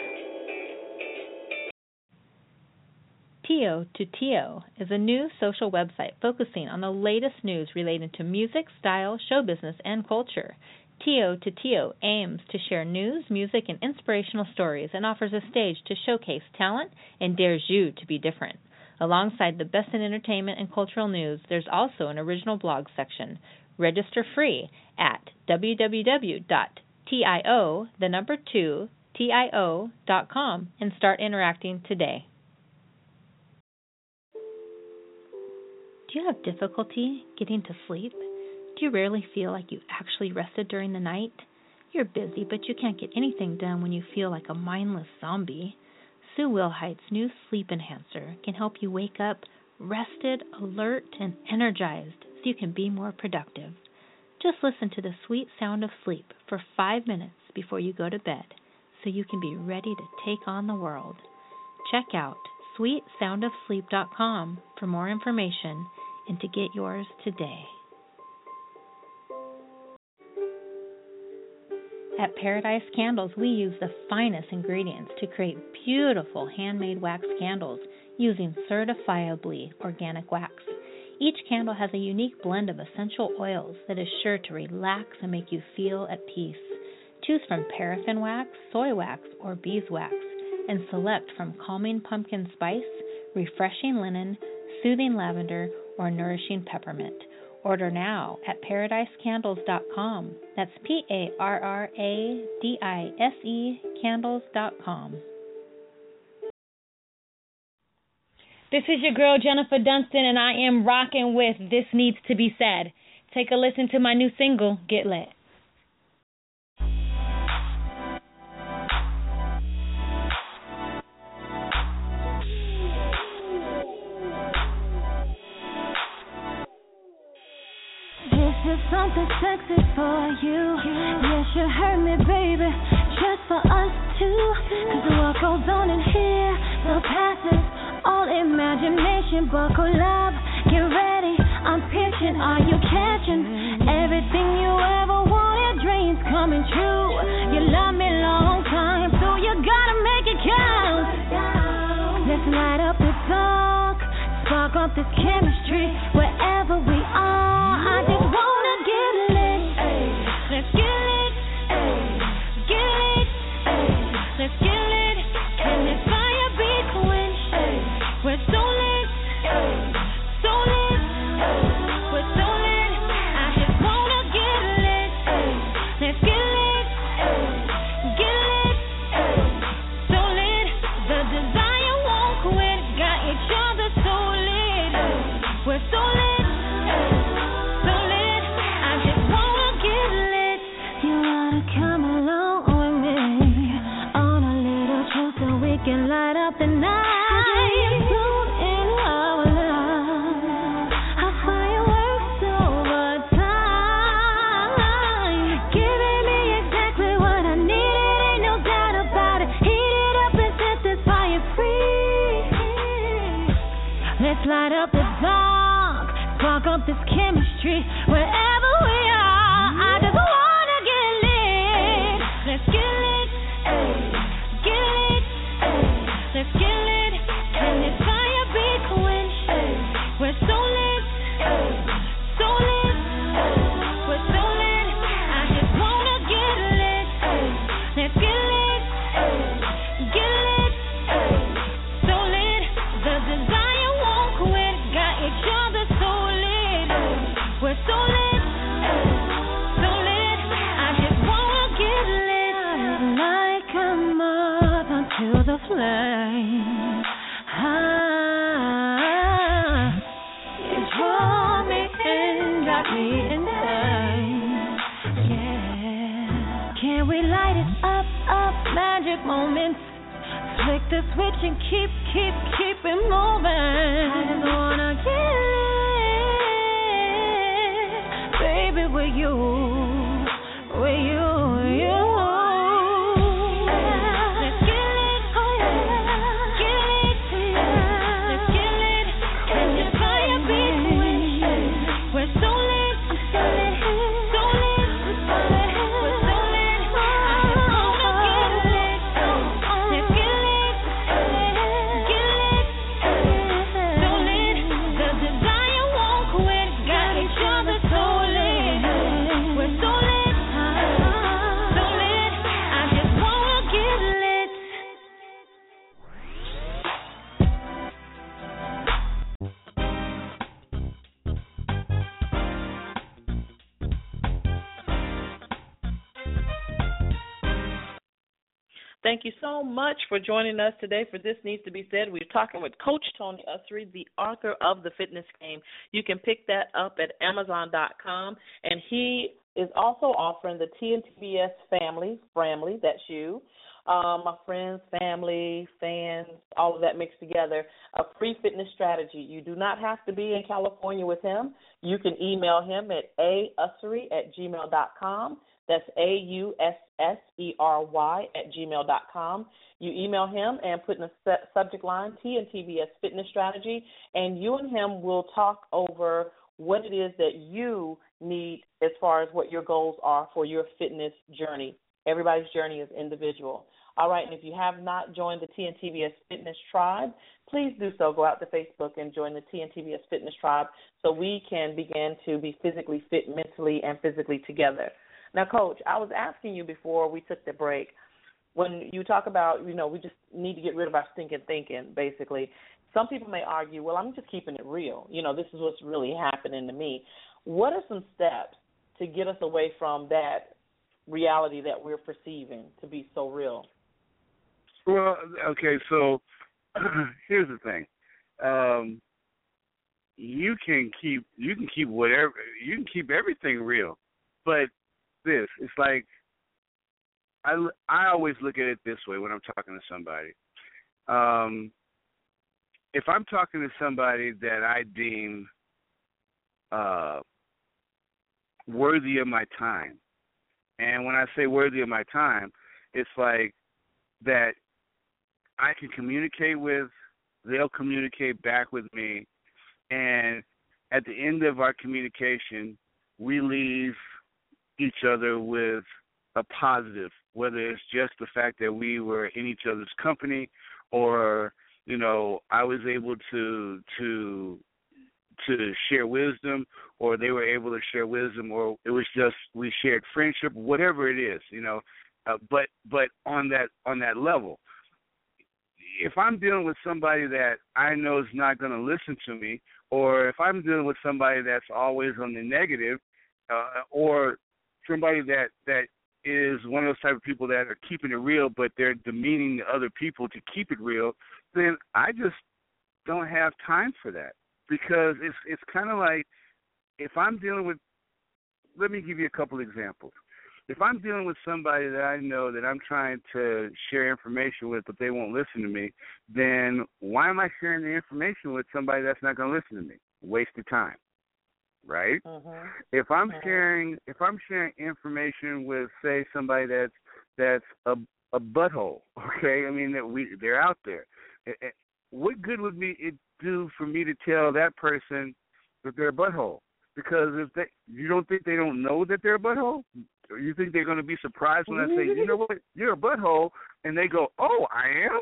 S4: Tio to Tio is a new social website focusing on the latest news related to music, style, show business, and culture. Tio to Tio aims to share news, music, and inspirational stories and offers a stage to showcase talent and dares you to be different. Alongside the best in entertainment and cultural news, there's also an original blog section. Register free at www.tio, the number 2, tio.com and start interacting today. Do you have difficulty getting to sleep? Do you rarely feel like you actually rested during the night? You're busy, but you can't get anything done when you feel like a mindless zombie. Sue Wilhite's new sleep enhancer can help you wake up rested, alert, and energized so you can be more productive. Just listen to the sweet sound of sleep for five minutes before you go to bed so you can be ready to take on the world. Check out sweetsoundofsleep.com for more information and to get yours today. At Paradise Candles, we use the finest ingredients to create beautiful handmade wax candles using certifiably organic wax. Each candle has a unique blend of essential oils that is sure to relax and make you feel at peace. Choose from paraffin wax, soy wax, or beeswax, and select from calming pumpkin spice, refreshing linen, soothing lavender, or nourishing peppermint. Order now at paradisecandles.com. That's P A R R A D I S E candles.com.
S14: This is your girl Jennifer Dunston, and I am rocking with This Needs to Be Said. Take a listen to my new single, Get Lit.
S8: This is something sexy for you. Yes, you heard me, baby. Just for us two. Cause what goes on in here surpasses imagination. Buckle up, get ready. I'm pitching. Are you catching everything you ever wanted? Dreams coming true. You love me long time, so you gotta make it count. Let's light up the dark, spark up this chemistry wherever we are.
S3: For joining us today for This Needs to Be Said. We're talking with Coach Tony Ussery, the author of The Fitness Game. You can pick that up at Amazon.com, and he is also offering the TNTBS family, family, that's you, um, my friends, family, fans, all of that mixed together, a free fitness strategy. You do not have to be in California with him. You can email him at aussery at gmail.com. That's A U S S E R Y at gmail dot com. You email him and put in the subject line TNTBS Fitness Strategy, and you and him will talk over what it is that you need as far as what your goals are for your fitness journey. Everybody's journey is individual. All right, and if you have not joined the TNTBS Fitness Tribe, please do so. Go out to Facebook and join the TNTBS Fitness Tribe so we can begin to be physically fit mentally and physically together. Now, Coach, I was asking you before we took the break when you talk about, you know, we just need to get rid of our stinking thinking, basically. Some people may argue, well, I'm just keeping it real. You know, this is what's really happening to me. What are some steps to get us away from that reality that we're perceiving to be so real?
S13: Well, okay, so here's the thing. Um you can keep you can keep whatever you can keep everything real. But this, it's like I I always look at it this way when I'm talking to somebody. Um if I'm talking to somebody that I deem uh worthy of my time. And when I say worthy of my time, it's like that I can communicate with, they'll communicate back with me, and at the end of our communication, we leave each other with a positive, whether it's just the fact that we were in each other's company or, you know, I was able to to to share wisdom or they were able to share wisdom or it was just we shared friendship, whatever it is, you know. Uh, but but on that on that level, if I'm dealing with somebody that I know is not going to listen to me, or if I'm dealing with somebody that's always on the negative, uh, or somebody that that is one of those type of people that are keeping it real, but they're demeaning the other people to keep it real, then I just don't have time for that because it's it's kind of like if I'm dealing with. Let me give you a couple examples. if I'm dealing with somebody that I know that I'm trying to share information with, but they won't listen to me, then why am I sharing the information with somebody that's not going to listen to me? Waste of time, right?
S3: Mm-hmm.
S13: If I'm sharing, if I'm sharing information with, say, somebody that's that's a a butthole, okay? I mean that we they're out there. Eh, eh, What good would me it do for me to tell that person that they're a butthole? Because if they, you don't think they don't know that they're a butthole, you think they're going to be surprised when I say, you know what, you're a butthole, and they go, oh, I am.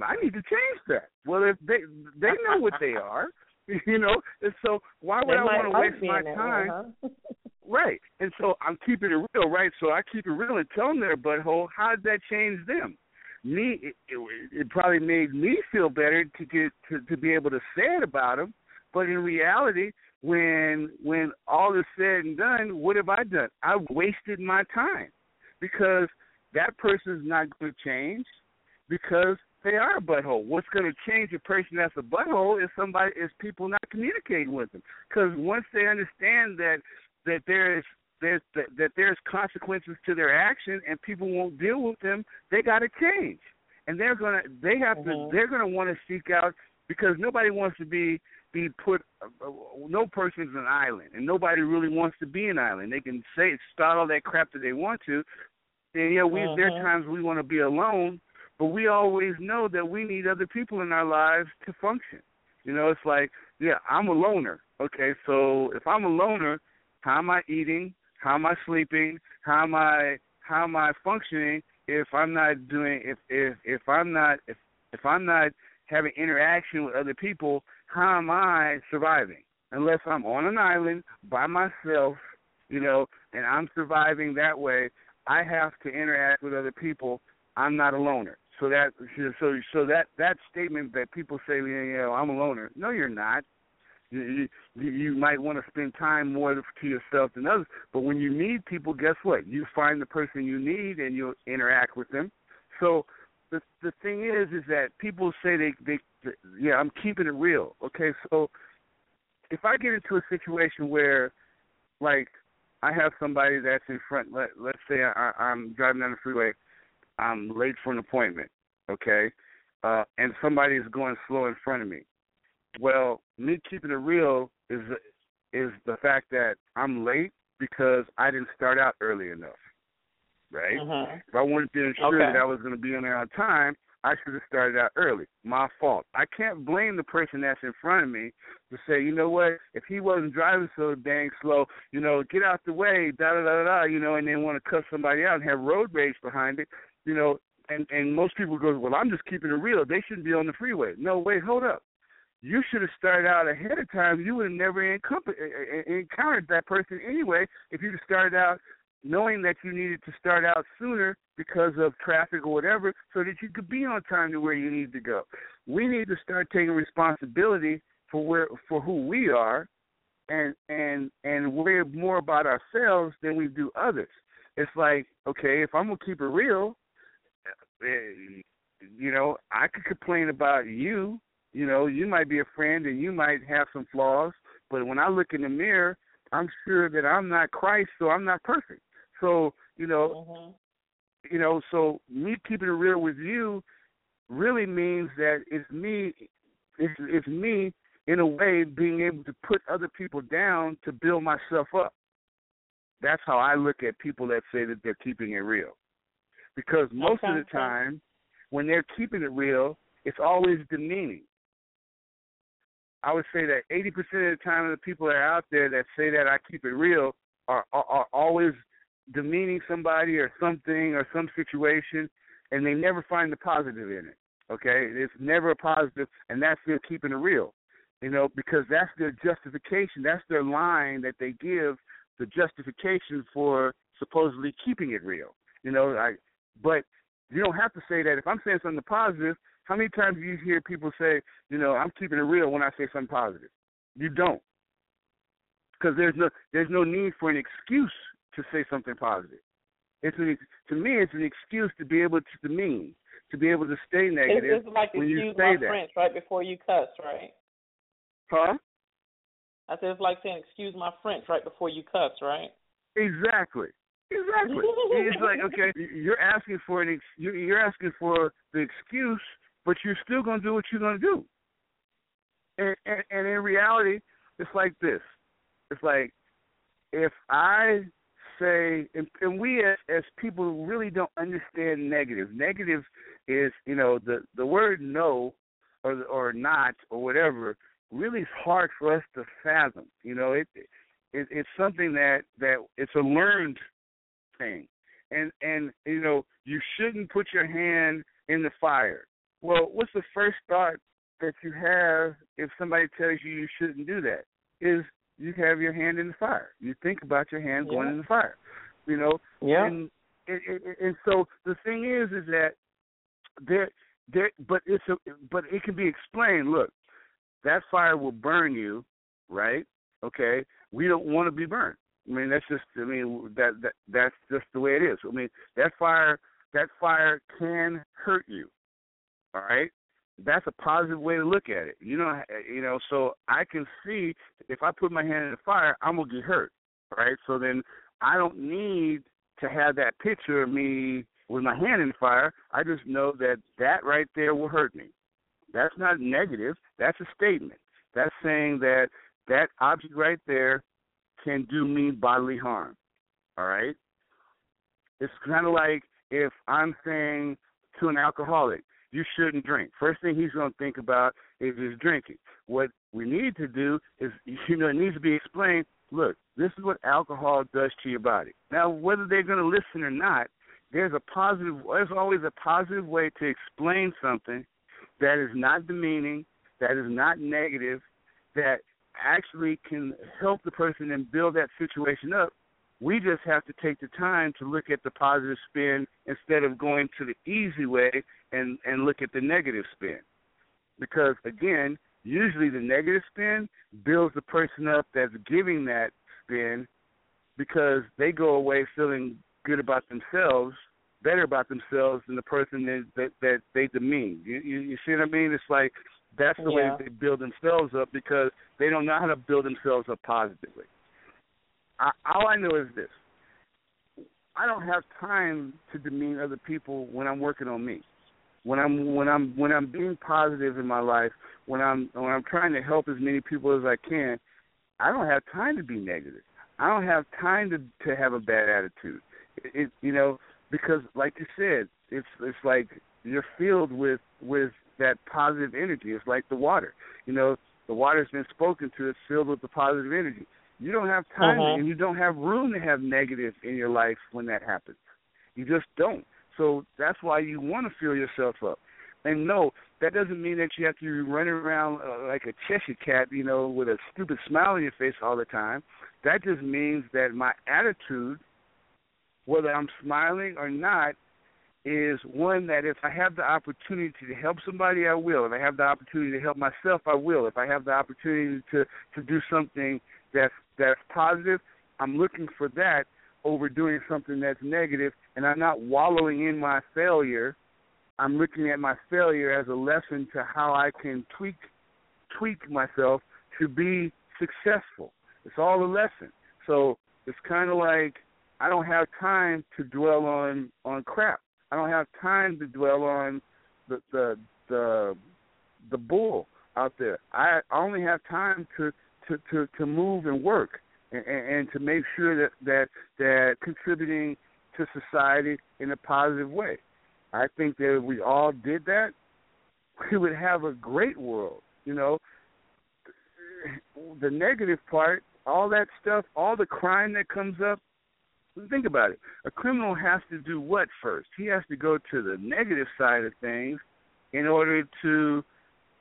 S13: I need to change that. Well, if they they know what they are, you know, and so why would
S3: They
S13: I want to waste my
S3: that way,
S13: time?
S3: huh?
S13: Right. And so I'm keeping it real, right? So I keep it real and tell them they're a butthole. How did that change them? Me, it, it, it probably made me feel better to get to, to be able to say it about them. But in reality, when when all is said and done, what have I done? I wasted my time because that person's not going to change because they are a butthole. What's going to change a person that's a butthole is somebody is people not communicating with them. Because once they understand that that there is there's that, that there's consequences to their action and people won't deal with them, they got to change. And they're gonna they have to they're gonna want to seek out because nobody wants to be be put. Uh, no person's an island, and nobody really wants to be an island. They can say start all that crap that they want to, and yeah, we there are
S3: Mhm.
S13: times we want to be alone, but we always know that we need other people in our lives to function. You know, it's like, yeah, I'm a loner. Okay, so if I'm a loner, how am I eating? How am I sleeping? How am I how am I functioning if I'm not doing if if if I'm not if if I'm not having interaction with other people, how am I surviving? Unless I'm on an island by myself, you know, and I'm surviving that way, I have to interact with other people. I'm not a loner. So that so so that that statement that people say, yeah, yeah, I'm a loner. No, you're not. You, you you might want to spend time more to yourself than others, but when you need people, guess what? You find the person you need and you'll interact with them. So the the thing is, is that people say they they yeah, I'm keeping it real. Okay, so if I get into a situation where, like, I have somebody that's in front. Let let's say I, I'm driving down the freeway, I'm late for an appointment. Okay, uh, and somebody's going slow in front of me. Well, me keeping it real is is the fact that I'm late because I didn't start out early enough. Right?
S3: Mhm.
S13: If I wanted to ensure
S3: Okay.
S13: that I was going to be in there on time, I should have started out early. My fault. I can't blame the person that's in front of me to say, you know what, if he wasn't driving so dang slow, you know, get out the way, da da da da, you know, and then want to cut somebody out and have road rage behind it, you know. And and most people go, well, I'm just keeping it real. They shouldn't be on the freeway. No, wait, hold up. You should have started out ahead of time. You would have never encountered that person anyway if you'd have started out knowing that you needed to start out sooner because of traffic or whatever, so that you could be on time to where you need to go. We need to start taking responsibility for where for who we are, and and and worry more about ourselves than we do others. It's like okay, if I'm gonna keep it real, Uh, you know, I could complain about you. You know, you might be a friend and you might have some flaws, but when I look in the mirror, I'm sure that I'm not Christ, so I'm not perfect. So, you know, mm-hmm. you know, so me keeping it real with you really means that it's me it's it's me in a way being able to put other people down to build myself up. That's how I look at people that say that they're keeping it real. Because most of the time when they're keeping it real, it's always demeaning. I would say that 80% of the time the people that are out there that say that I keep it real are, are, are always demeaning somebody or something or some situation, and they never find the positive in it. Okay, it's never a positive, and that's their keeping it real. You know, because that's their justification. That's their line that they give the justification for supposedly keeping it real. You know, I but you don't have to say that. If I'm saying something positive, how many times do you hear people say, you know, I'm keeping it real when I say something positive? You don't, because there's no there's no need for an excuse to say something positive. It's an, to me, it's an excuse to be able to demean, to be able to stay negative
S3: it's like
S13: when you
S3: excuse
S13: say
S3: my
S13: that.
S3: French right before you cuss, right?
S13: Huh?
S3: I said it's like saying excuse my French right before you cuss, right?
S13: Exactly. Exactly. it's like okay, you're asking for an ex- you're asking for the excuse, but you're still going to do what you're going to do. And, and and in reality, it's like this. It's like if I say, and, and we as as people really don't understand negative. Negative is you know the the word no or or not or whatever really is hard for us to fathom. You know it. It, it's something that that it's a learned thing, and and you know you shouldn't put your hand in the fire. Well, what's the first thought that you have if somebody tells you you shouldn't do that? Is you have your hand in the fire. You think about your hand going in the fire. You know.
S3: Yeah.
S13: And and, and and so the thing is, is that there there, but it's a but it can be explained. Look, that fire will burn you, right? Okay. We don't want to be burned. I mean, that's just. I mean, that that that's just the way it is. I mean, that fire that fire can hurt you. All right. That's a positive way to look at it. You know, eh, you know. So I can see if I put my hand in the fire, I'm gonna get hurt. Right. So then I don't need to have that picture of me with my hand in the fire. I just know that that right there will hurt me. That's not negative. That's a statement. That's saying that that object right there can do me bodily harm. All right? It's kind of like if I'm saying to an alcoholic, you shouldn't drink. First thing he's going to think about is his drinking. What we need to do is, you know, it needs to be explained. Look, this is what alcohol does to your body. Now, whether they're going to listen or not, there's a positive. There's always a positive way to explain something that is not demeaning, that is not negative, that actually can help the person and build that situation up. We just have to take the time to look at the positive spin instead of going to the easy way and and look at the negative spin. Because again, usually the negative spin builds the person up that's giving that spin because they go away feeling good about themselves, better about themselves than the person that that, that they demean. You, you you see what I mean? It's like that's the
S3: Yeah.
S13: way they build themselves up because they don't know how to build themselves up positively. I, all I know is this: I don't have time to demean other people when I'm working on me. When I'm when I'm when I'm being positive in my life, when I'm when I'm trying to help as many people as I can, I don't have time to be negative. I don't have time to to have a bad attitude. It, it you know because like you said, it's it's like you're filled with with that positive energy. It's like the water. You know, the water's been spoken to. It's filled with the positive energy. You don't have time
S3: Mhm.
S13: and you don't have room to have negative in your life when that happens. You just don't. So that's why you want to fill yourself up. And no, that doesn't mean that you have to running around uh, like a Cheshire cat, you know, with a stupid smile on your face all the time. That just means that my attitude, whether I'm smiling or not, is one that if I have the opportunity to help somebody, I will. If I have the opportunity to help myself, I will. If I have the opportunity to to do something that's that's positive, I'm looking for that over doing something that's negative, and I'm not wallowing in my failure. I'm looking at my failure as a lesson to how I can tweak tweak myself to be successful. It's all a lesson. So it's kind of like I don't have time to dwell on on crap. I don't have time to dwell on the the the the bull out there. I only have time to to to, to move and work and, and, to make sure that that that contributing to society in a positive way. I think that if we all did that, we would have a great world. You know, the negative part, all that stuff, all the crime that comes up. Think about it. A criminal has to do what first? He has to go to the negative side of things in order to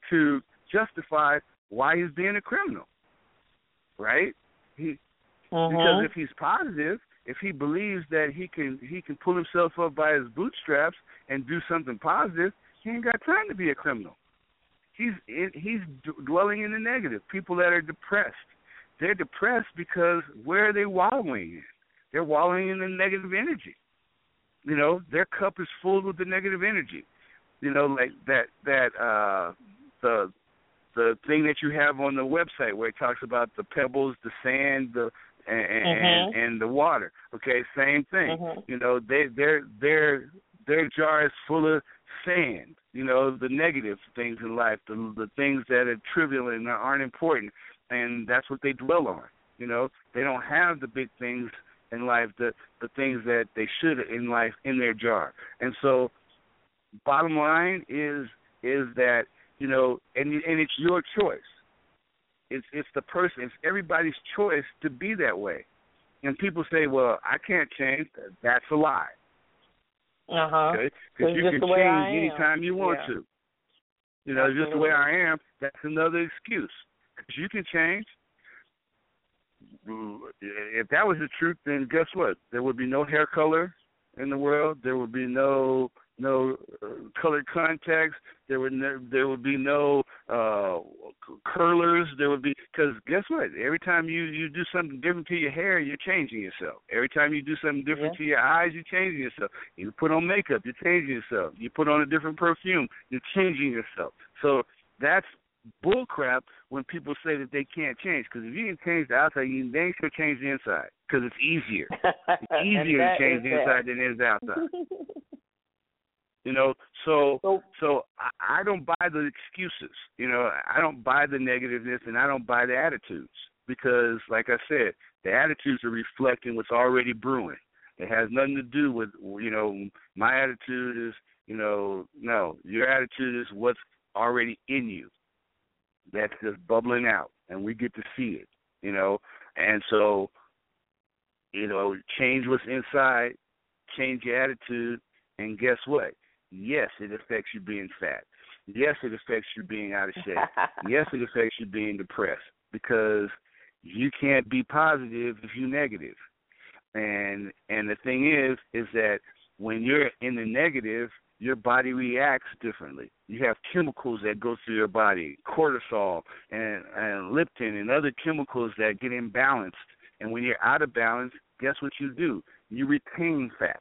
S13: to justify why he's being a criminal. Right? He
S3: Mhm.
S13: because if he's positive, if he believes that he can he can pull himself up by his bootstraps and do something positive, he ain't got time to be a criminal. He's in, he's d- dwelling in the negative. People that are depressed, they're depressed because where are they wallowing in? They're wallowing in the negative energy. You know, their cup is full with the negative energy. You know, like that that uh the the thing that you have on the website where it talks about the pebbles, the sand, the and and,
S3: Mhm.
S13: and, and the water. Okay, same thing.
S3: Mhm.
S13: You know, they their their their jar is full of sand. You know, the negative things in life, the the things that are trivial and aren't important, and that's what they dwell on. You know, they don't have the big things in life, the the things that they should in life in their jar. And so, bottom line is is that you know, and and it's your choice. It's it's the person. It's everybody's choice to be that way. And people say, "Well, I can't change." That's a lie.
S3: Uh huh.
S13: Okay, because you can
S3: the way I
S13: change anytime you want
S3: Yeah.
S13: to. You know, just the way I am. That's another excuse. Because you can change. If that was the truth, then guess what? There would be no hair color in the world. There would be no no uh, colored contacts. There would ne- there would be no uh curlers. There would be because guess what? Every time you you do something different to your hair, you're changing yourself. Every time you do something different
S3: Yeah.
S13: to your eyes, you're changing yourself. You put on makeup, you're changing yourself. You put on a different perfume, you're changing yourself. So that's bullcrap when people say that they can't change. Because if you can change the outside, you they should change the inside. Because it's easier. It's easier to change the inside than it is the outside. You know, so so I, I don't buy the excuses. You know, I don't buy the negativeness, and I don't buy the attitudes because, like I said, the attitudes are reflecting what's already brewing. It has nothing to do with you know my attitude is you know no your attitude is what's already in you that's just bubbling out, and we get to see it. You know, and so you know change what's inside, change your attitude, and guess what? Yes, it affects you being fat. Yes, it affects you being out of shape. yes, it affects you being depressed because you can't be positive if you're negative. And and the thing is, is that when you're in the negative, your body reacts differently. You have chemicals that go through your body, cortisol and, and leptin and other chemicals that get imbalanced. And when you're out of balance, guess what you do? You retain fat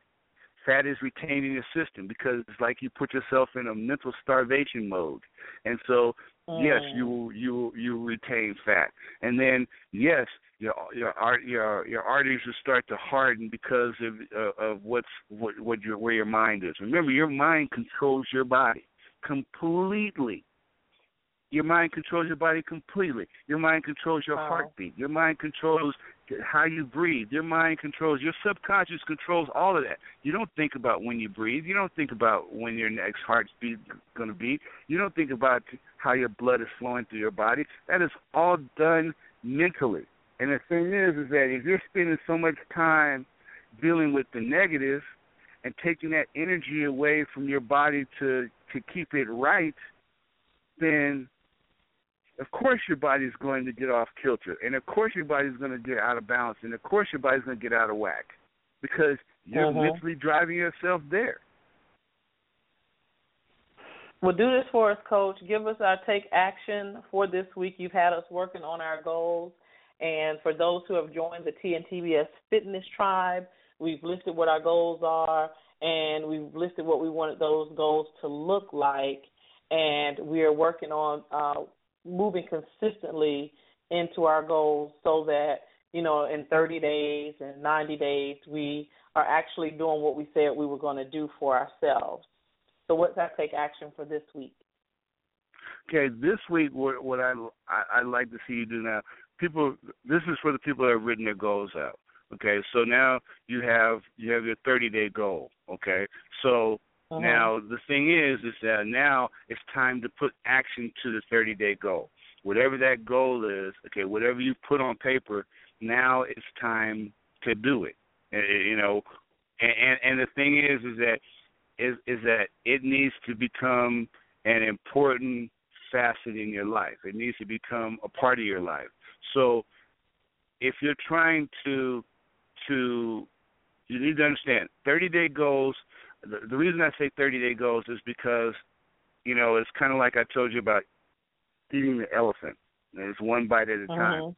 S13: fat is retained in your system because it's like you put yourself in a mental starvation mode. And so yes,
S3: Mm.
S13: you you you retain fat. And then yes, your your art your your arteries will start to harden because of uh, of what's what what your where your mind is. Remember your mind controls your body completely. Your mind controls your body completely. Your mind controls your
S3: Wow.
S13: heartbeat. Your mind controls how you breathe. Your mind controls your subconscious controls all of that. You don't think about when you breathe. You don't think about when your next heartbeat going to beat. You don't think about how your blood is flowing through your body. That is all done mentally. And the thing is, is that if you're spending so much time dealing with the negative and taking that energy away from your body to to keep it right, then of course your body's going to get off kilter, and of course your body's going to get out of balance, and of course your body's going to get out of whack because you're
S3: Mhm.
S13: mentally driving yourself there.
S3: Well, do this for us, Coach. Give us our take action for this week. You've had us working on our goals. And for those who have joined the TNTBS Fitness Tribe, we've listed what our goals are and we've listed what we wanted those goals to look like. And we are working on uh, moving consistently into our goals so that, you know, in 30 days and 90 days, we are actually doing what we said we were going to do for ourselves. So what's our take action for this week?
S13: Okay, this week what what I I I'd like to see you do now. People, this is for the people that have written their goals out. Okay, so now you have you have your 30 day goal. Okay, so
S3: Uh-huh.
S13: now the thing is is that now it's time to put action to the 30 day goal. Whatever that goal is, okay, whatever you put on paper, now it's time to do it. Uh, You know, and and, and the thing is is that is is that it needs to become an important facet in your life. It needs to become a part of your life. So if you're trying to to you need to understand 30 day goals the, the reason I say 30 day goals is because you know it's kind of like I told you about eating the elephant. It's one bite at a time.
S3: Mhm.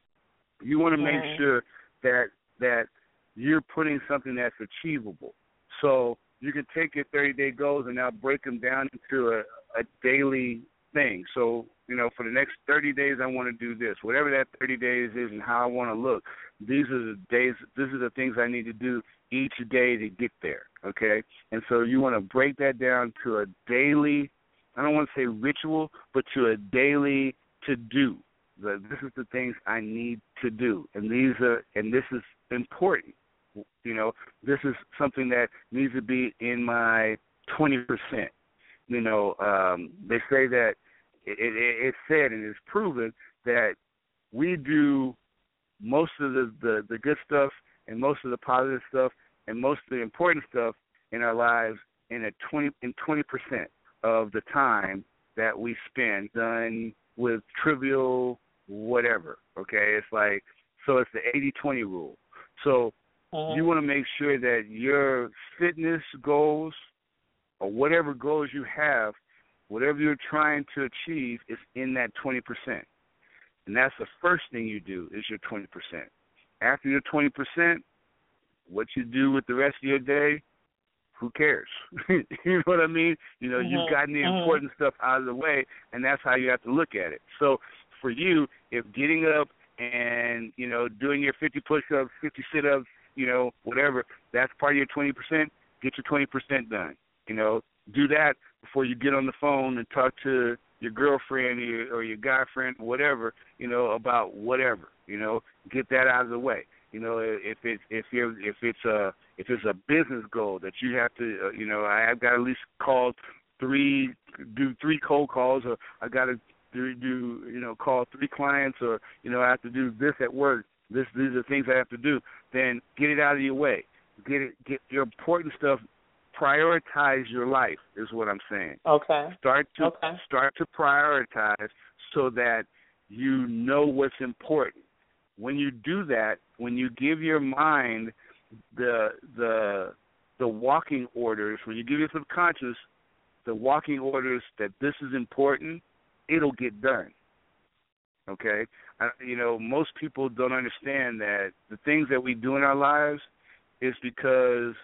S13: You want to make
S3: Mhm.
S13: sure that that you're putting something that's achievable. So you can take your 30 day goals and now break them down into a, a daily thing. So you know, for the next 30 days, I want to do this. Whatever that 30 days is and how I want to look. These are the days. These are the things I need to do each day to get there. Okay, and so you want to break that down to a daily. I don't want to say ritual, but to a daily to do. The, this is the things I need to do, and these are, and this is important. You know, this is something that needs to be in my twenty percent. You know, um, they say that it, it, it's said and it's proven that we do most of the, the the good stuff and most of the positive stuff and most of the important stuff in our lives in a twenty in twenty percent of the time that we spend done with trivial whatever. Okay, it's like so it's the eighty twenty rule. So
S3: Mhm.
S13: you want to make sure that your fitness goals or whatever goals you have, whatever you're trying to achieve, is in that twenty percent. And that's the first thing you do is your twenty percent. After your twenty percent, what you do with the rest of your day, who cares? you know what I mean? You know, you've
S3: Mhm.
S13: gotten the
S3: Mhm.
S13: important stuff out of the way, and that's how you have to look at it. So for you, if getting up and you know doing your 50 push-ups, 50 sit-ups, you know whatever, that's part of your 20%. Get your 20% done. You know, do that before you get on the phone and talk to your girlfriend or your, or your guy friend, whatever. You know about whatever. You know, get that out of the way. You know, if it's if you're if it's a if it's a business goal that you have to, uh, you know, I've got at least call three, do three cold calls, or I got to do, do you know call three clients, or you know I have to do this at work. This these are things I have to do. Then get it out of your way. Get it get your important stuff. Prioritize your life is what I'm saying.
S3: Okay.
S13: Start to
S3: Okay.
S13: start to prioritize so that you know what's important. When you do that, when you give your mind the the the walking orders, when you give your subconscious the walking orders that this is important, it'll get done. Okay? I, you know, most people don't understand that the things that we do in our lives is because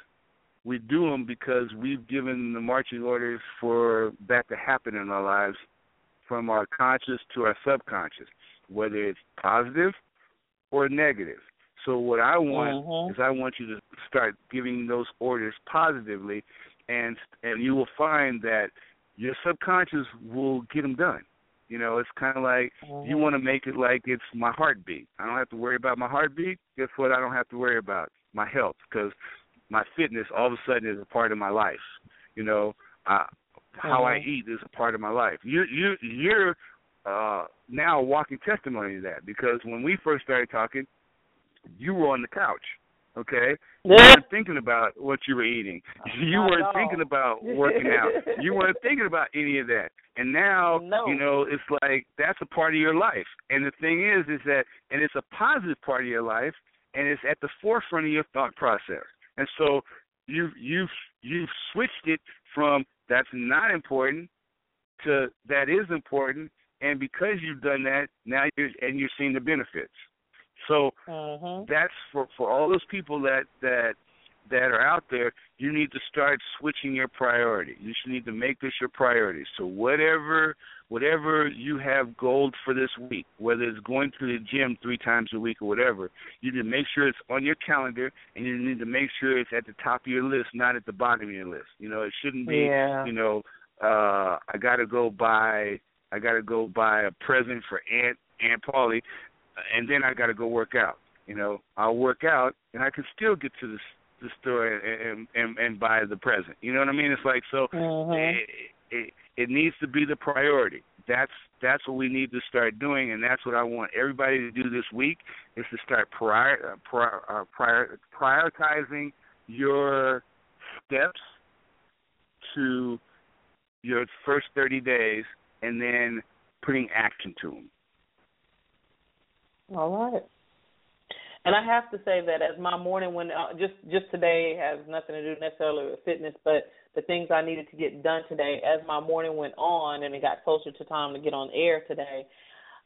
S13: we do them because we've given the marching orders for that to happen in our lives from our conscious to our subconscious, whether it's positive or negative. So what I want
S3: Mhm.
S13: is I want you to start giving those orders positively, and and you will find that your subconscious will get them done. You know, it's kind of like you want to make it like it's my heartbeat. I don't have to worry about my heartbeat. Guess what? I don't have to worry about my health because my fitness all of a sudden is a part of my life. You know, uh, how I
S3: Mhm.
S13: eat is a part of my life. You you you're uh now a walking testimony to that because when we first started talking, you were on the couch. Okay, you
S3: Yeah.
S13: weren't thinking about what you were eating. You weren't thinking about working out. You weren't thinking about any of that. And now,
S3: No.
S13: you know, it's like that's a part of your life. And the thing is, is that, and it's a positive part of your life, and it's at the forefront of your thought process. And so you you've you've switched it from that's not important to that is important, and because you've done that, now you're and you're seeing the benefits. So
S3: Mhm.
S13: that's for for all those people that that that are out there. You need to start switching your priority. You should need to make this your priority. So whatever whatever you have goals for this week, whether it's going to the gym three times a week or whatever, you need to make sure it's on your calendar, and you need to make sure it's at the top of your list, not at the bottom of your list. You know, it shouldn't be.
S3: Yeah.
S13: You know, uh I got to go buy I got to go buy a present for Aunt Aunt Polly and then I got to go work out. You know, I'll work out and I can still get to the the store and and and buy the present. You know what I mean? It's like so
S3: Mhm.
S13: it, it it needs to be the priority. That's that's what we need to start doing, and that's what I want everybody to do this week is to start prior, uh, prior, uh, prior prioritizing your steps to your first 30 days, and then putting action to them.
S3: All right. And I have to say that as my morning went, uh, just just today has nothing to do necessarily with fitness, but the things I needed to get done today. As my morning went on and it got closer to time to get on air today,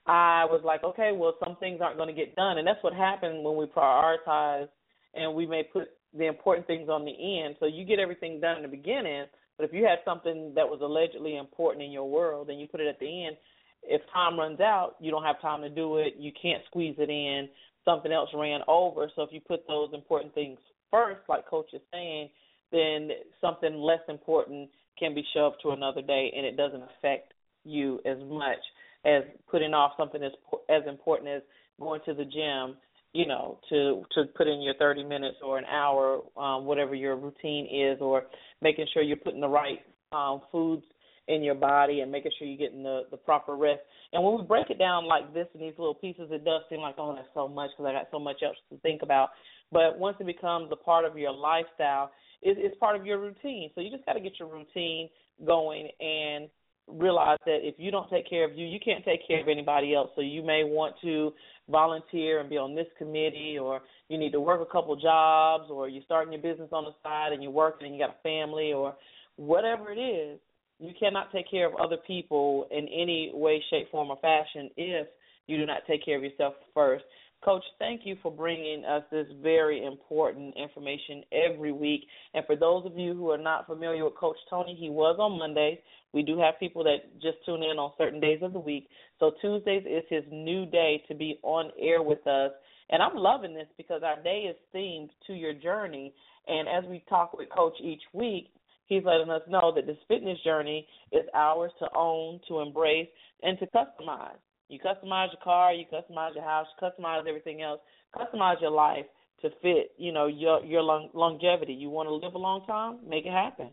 S3: I was like, okay, well, some things aren't going to get done, and that's what happened when we prioritize and we may put the important things on the end. So you get everything done in the beginning, but if you had something that was allegedly important in your world and you put it at the end, if time runs out, you don't have time to do it. You can't squeeze it in. Something else ran over. So if you put those important things first, like Coach is saying, then something less important can be shoved to another day, and it doesn't affect you as much as putting off something as as important as going to the gym you know to to put in your 30 minutes or an hour um whatever your routine is or making sure you're putting the right um foods in your body and making sure you're getting the the proper rest and when we break it down like this in these little pieces it does seem like oh that's so much because i got so much else to think about but once it becomes a part of your lifestyle it, it's part of your routine so you just got to get your routine going and realize that if you don't take care of you, you can't take care of anybody else. So you may want to volunteer and be on this committee, or you need to work a couple jobs, or you're starting your business on the side and you're working and you got a family, or whatever it is. You cannot take care of other people in any way, shape, form, or fashion if you do not take care of yourself first. Coach, thank you for bringing us this very important information every week. And for those of you who are not familiar with Coach Tony, he was on Mondays. We do have people that just tune in on certain days of the week. So Tuesdays is his new day to be on air with us. And I'm loving this because our day is themed to your journey. And as we talk with Coach each week, he's letting us know that this fitness journey is ours to own, to embrace, and to customize. You customize your car, you customize your house, you customize everything else. Customize your life to fit, you know, your your long, longevity. You want to live a long time? Make it happen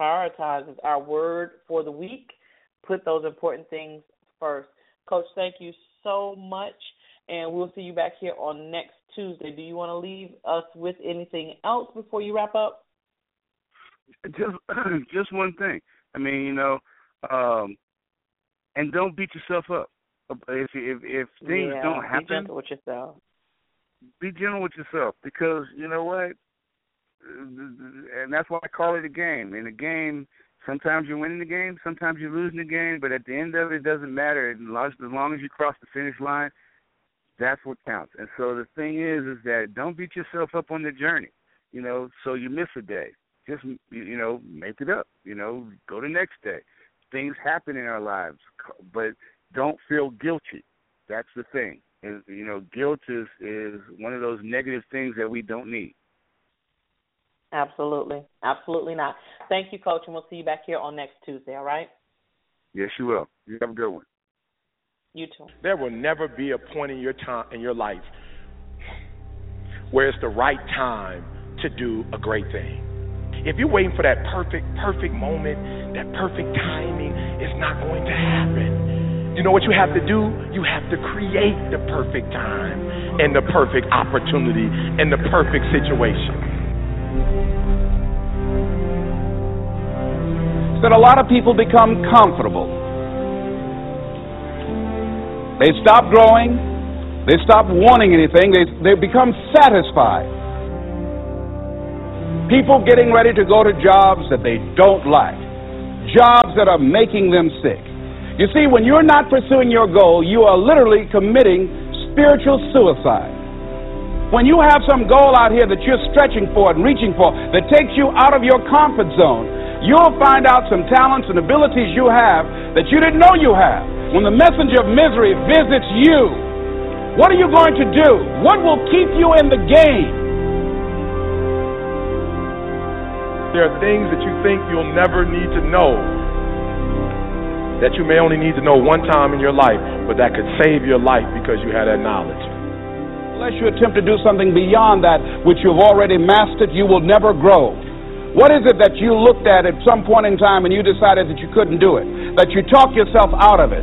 S3: prioritize is our word for the week. Put those important things first. Coach, thank you so much, and we'll see you back here on next Tuesday. Do you want to leave us with anything else before you wrap up?
S13: Just, just one thing. I mean, you know, um, and don't beat yourself up. If if if things
S3: yeah,
S13: don't happen,
S3: be gentle with yourself.
S13: Be gentle with yourself because you know what and that's why I call it a game. In a game, sometimes you're winning the game, sometimes you're losing the game, but at the end of it, it doesn't matter. As long as, as long as you cross the finish line, that's what counts. And so the thing is, is that don't beat yourself up on the journey. You know, so you miss a day. Just you know, make it up. You know, go the next day. Things happen in our lives, but don't feel guilty. That's the thing. Is you know, guilt is is one of those negative things that we don't need.
S3: Absolutely. Absolutely not. Thank you, Coach, and we'll see you back here on next Tuesday, all right?
S13: Yes, you will. You have a good one.
S3: You too.
S15: There will never be a point in your time in your life where it's the right time to do a great thing. If you're waiting for that perfect, perfect moment, that perfect timing, it's not going to happen. You know what you have to do? You have to create the perfect time and the perfect opportunity and the perfect situation.
S16: that a lot of people become comfortable. They stop growing. They stop wanting anything. They, they become satisfied. People getting ready to go to jobs that they don't like, jobs that are making them sick. You see, when you're not pursuing your goal, you are literally committing spiritual suicide. When you have some goal out here that you're stretching for and reaching for that takes you out of your comfort zone, you'll find out some talents and abilities you have that you didn't know you have. When the messenger of misery visits you, what are you going to do? What will keep you in the game?
S15: There are things that you think you'll never need to know that you may only need to know one time in your life, but that could save your life because you had that knowledge.
S16: Unless you attempt to do something beyond that which you've already mastered, you will never grow. What is it that you looked at at some point in time and you decided that you couldn't do it? That you talked yourself out of it?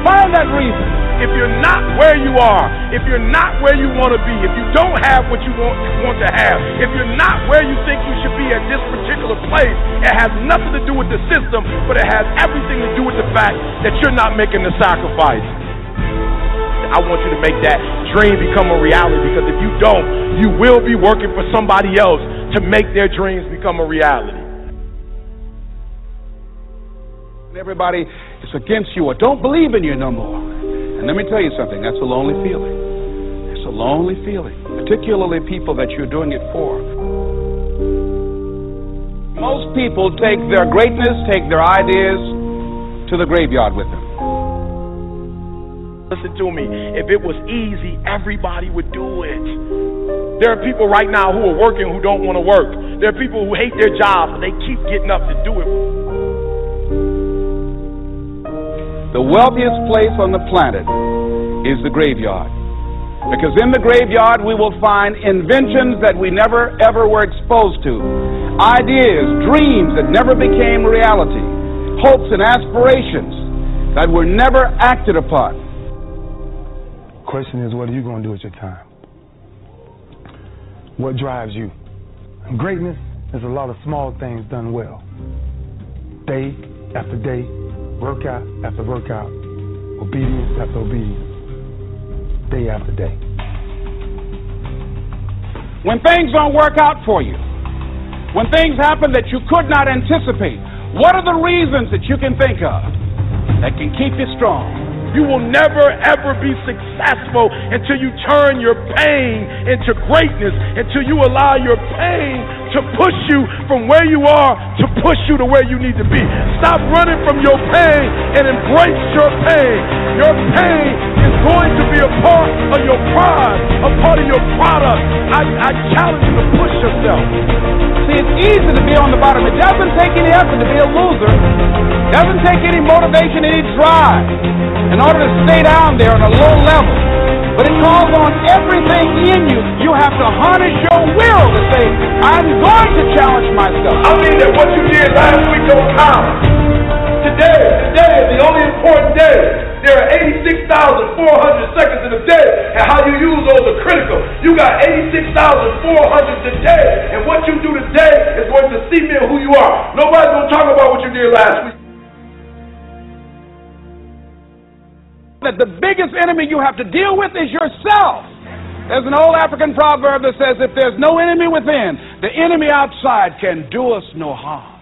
S16: Find that reason.
S15: if you're not where you are, if you're not where you want to be, if you don't have what you want, want to have, if you're not where you think you should be at this particular place, it has nothing to do with the system, but it has everything to do with the fact that you're not making the sacrifice. I want you to make that dream become a reality because if you don't, you will be working for somebody else to make their dreams become a reality.
S16: Everybody is against you I don't believe in you no more. And let me tell you something, that's a lonely feeling. It's a lonely feeling, particularly people that you're doing it for. Most people take their greatness, take their ideas to the graveyard with them.
S15: Listen to me. If it was easy, everybody would do it. There are people right now who are working who don't want to work. There are people who hate their jobs, but they keep getting up to do it.
S16: The wealthiest place on the planet is the graveyard. Because in the graveyard we will find inventions that we never ever were exposed to, ideas, dreams that never became reality, hopes and aspirations that were never acted upon.
S17: Question is, what are you going to do with your time? What drives you? Greatness is a lot of small things done well. Day after day, workout after workout, obedience after obedience, day after day.
S16: When things don't work out for you, when things happen that you could not anticipate, what are the reasons that you can think of that can keep you strong?
S15: You will never ever be successful until you turn your pain into greatness, until you allow your pain to push you from where you are to push you to where you need to be. Stop running from your pain and embrace your pain. Your pain is going to be a part of your pride, a part of your product. I, I challenge you to push yourself.
S16: See, it's easy to be on the bottom. It doesn't take any effort to be a loser. It doesn't take any motivation, any drive in order to stay down there on a low level. But it calls on everything in you. You have to harness your will to say, I'm going to challenge myself.
S15: I mean that what you did last week don't count. Today, today is the only important day. There are 86,400 seconds in a day, and how you use those are critical. You got 86,400 today, and what you do today is going to cement who you are. Nobody's going to talk about what you did last week.
S16: That the biggest enemy you have to deal with is yourself. There's an old African proverb that says, if there's no enemy within, the enemy outside can do us no harm.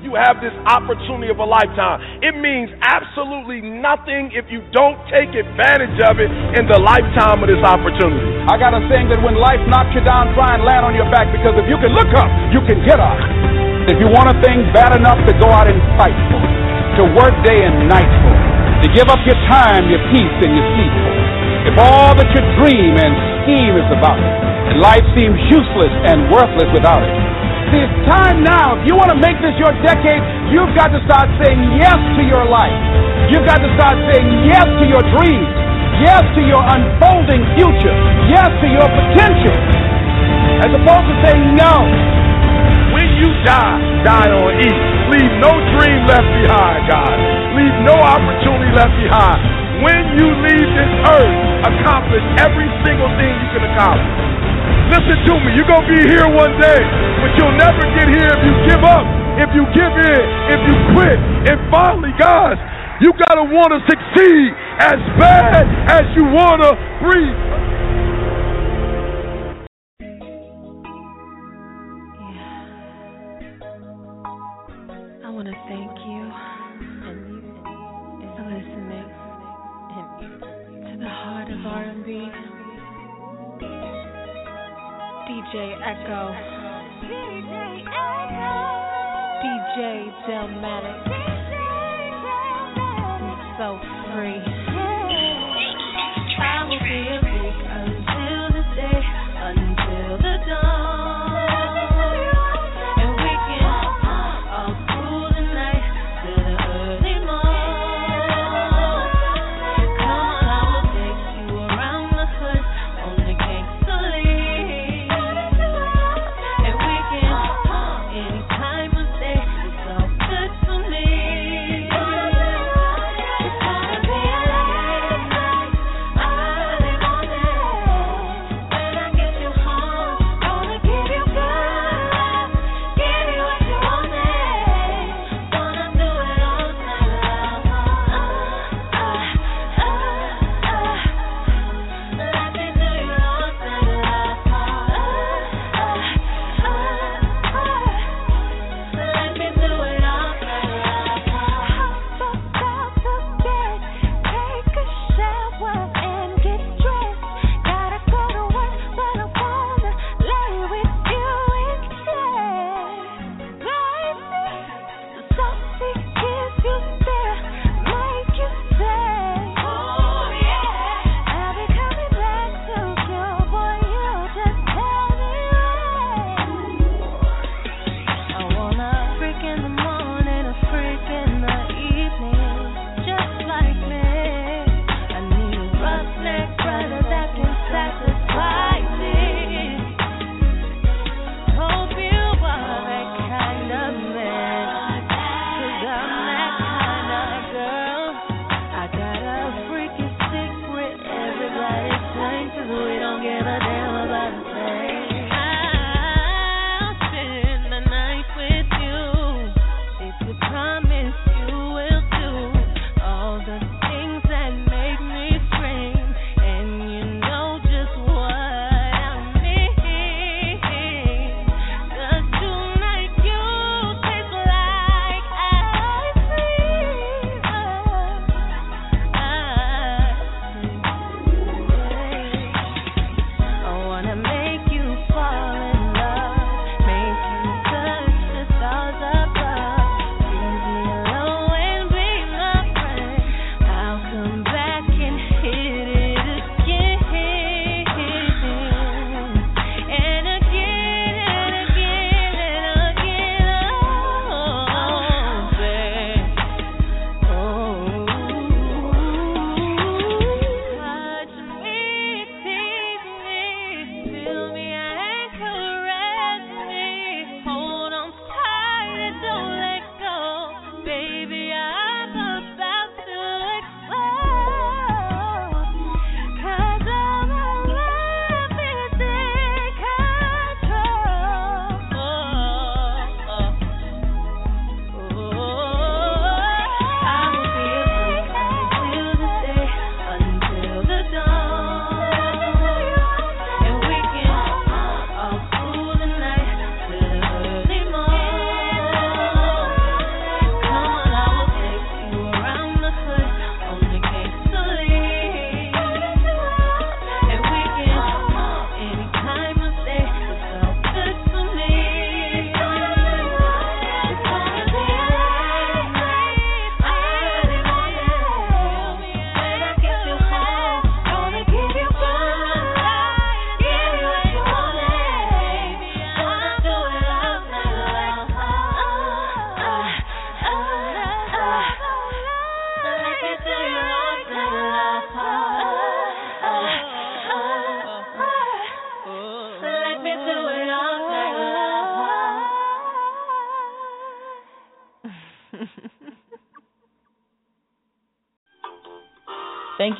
S15: You have this opportunity of a lifetime. It means absolutely nothing if you don't take advantage of it in the lifetime of this opportunity.
S16: I got a saying that when life knocks you down, try and land on your back because if you can look up, you can get up. If you want a thing bad enough to go out and fight for it to work day and night for, to give up your time, your peace, and your sleep for. If all that you dream and scheme is about it, and life seems useless and worthless without it. See, it's time now. If you want to make this your decade, you've got to start saying yes to your life. You've got to start saying yes to your dreams, yes to your unfolding future, yes to your potential, as opposed to saying no.
S15: You die, die on E. Leave no dream left behind, God. Leave no opportunity left behind. When you leave this earth, accomplish every single thing you can accomplish. Listen to me, you're going to be here one day, but you'll never get here if you give up, if you give in, if you quit. And finally, guys, you got to want to succeed as bad as you want to breathe.
S18: Of R&B. DJ Echo. DJ Delmatic. I'm so free. I will be awake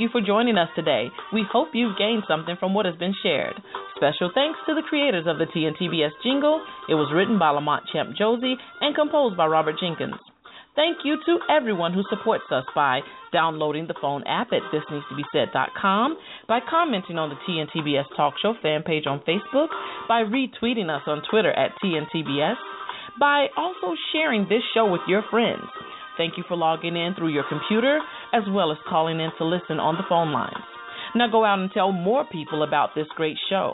S3: you for joining us today. We hope you've gained something from what has been shared. Special thanks to the creators of the TNTBS jingle. It was written by Lamont Champ Josie and composed by Robert Jenkins. Thank you to everyone who supports us by downloading the phone app at thisneedstobesaid.com, by commenting on the TNTBS Talk Show fan page on Facebook, by retweeting us on Twitter at TNTBS, by also sharing this show with your friends. Thank you for logging in through your computer as well as calling in to listen on the phone lines. Now go out and tell more people about this great show.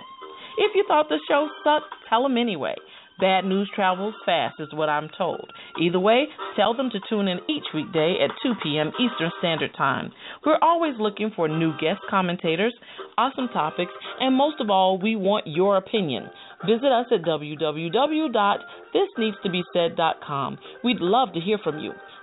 S3: If you thought the show sucked, tell them anyway. Bad news travels fast, is what I'm told. Either way, tell them to tune in each weekday at 2 p.m. Eastern Standard Time. We're always looking for new guest commentators, awesome topics, and most of all, we want your opinion. Visit us at www.thisneedstobesaid.com. We'd love to hear from you.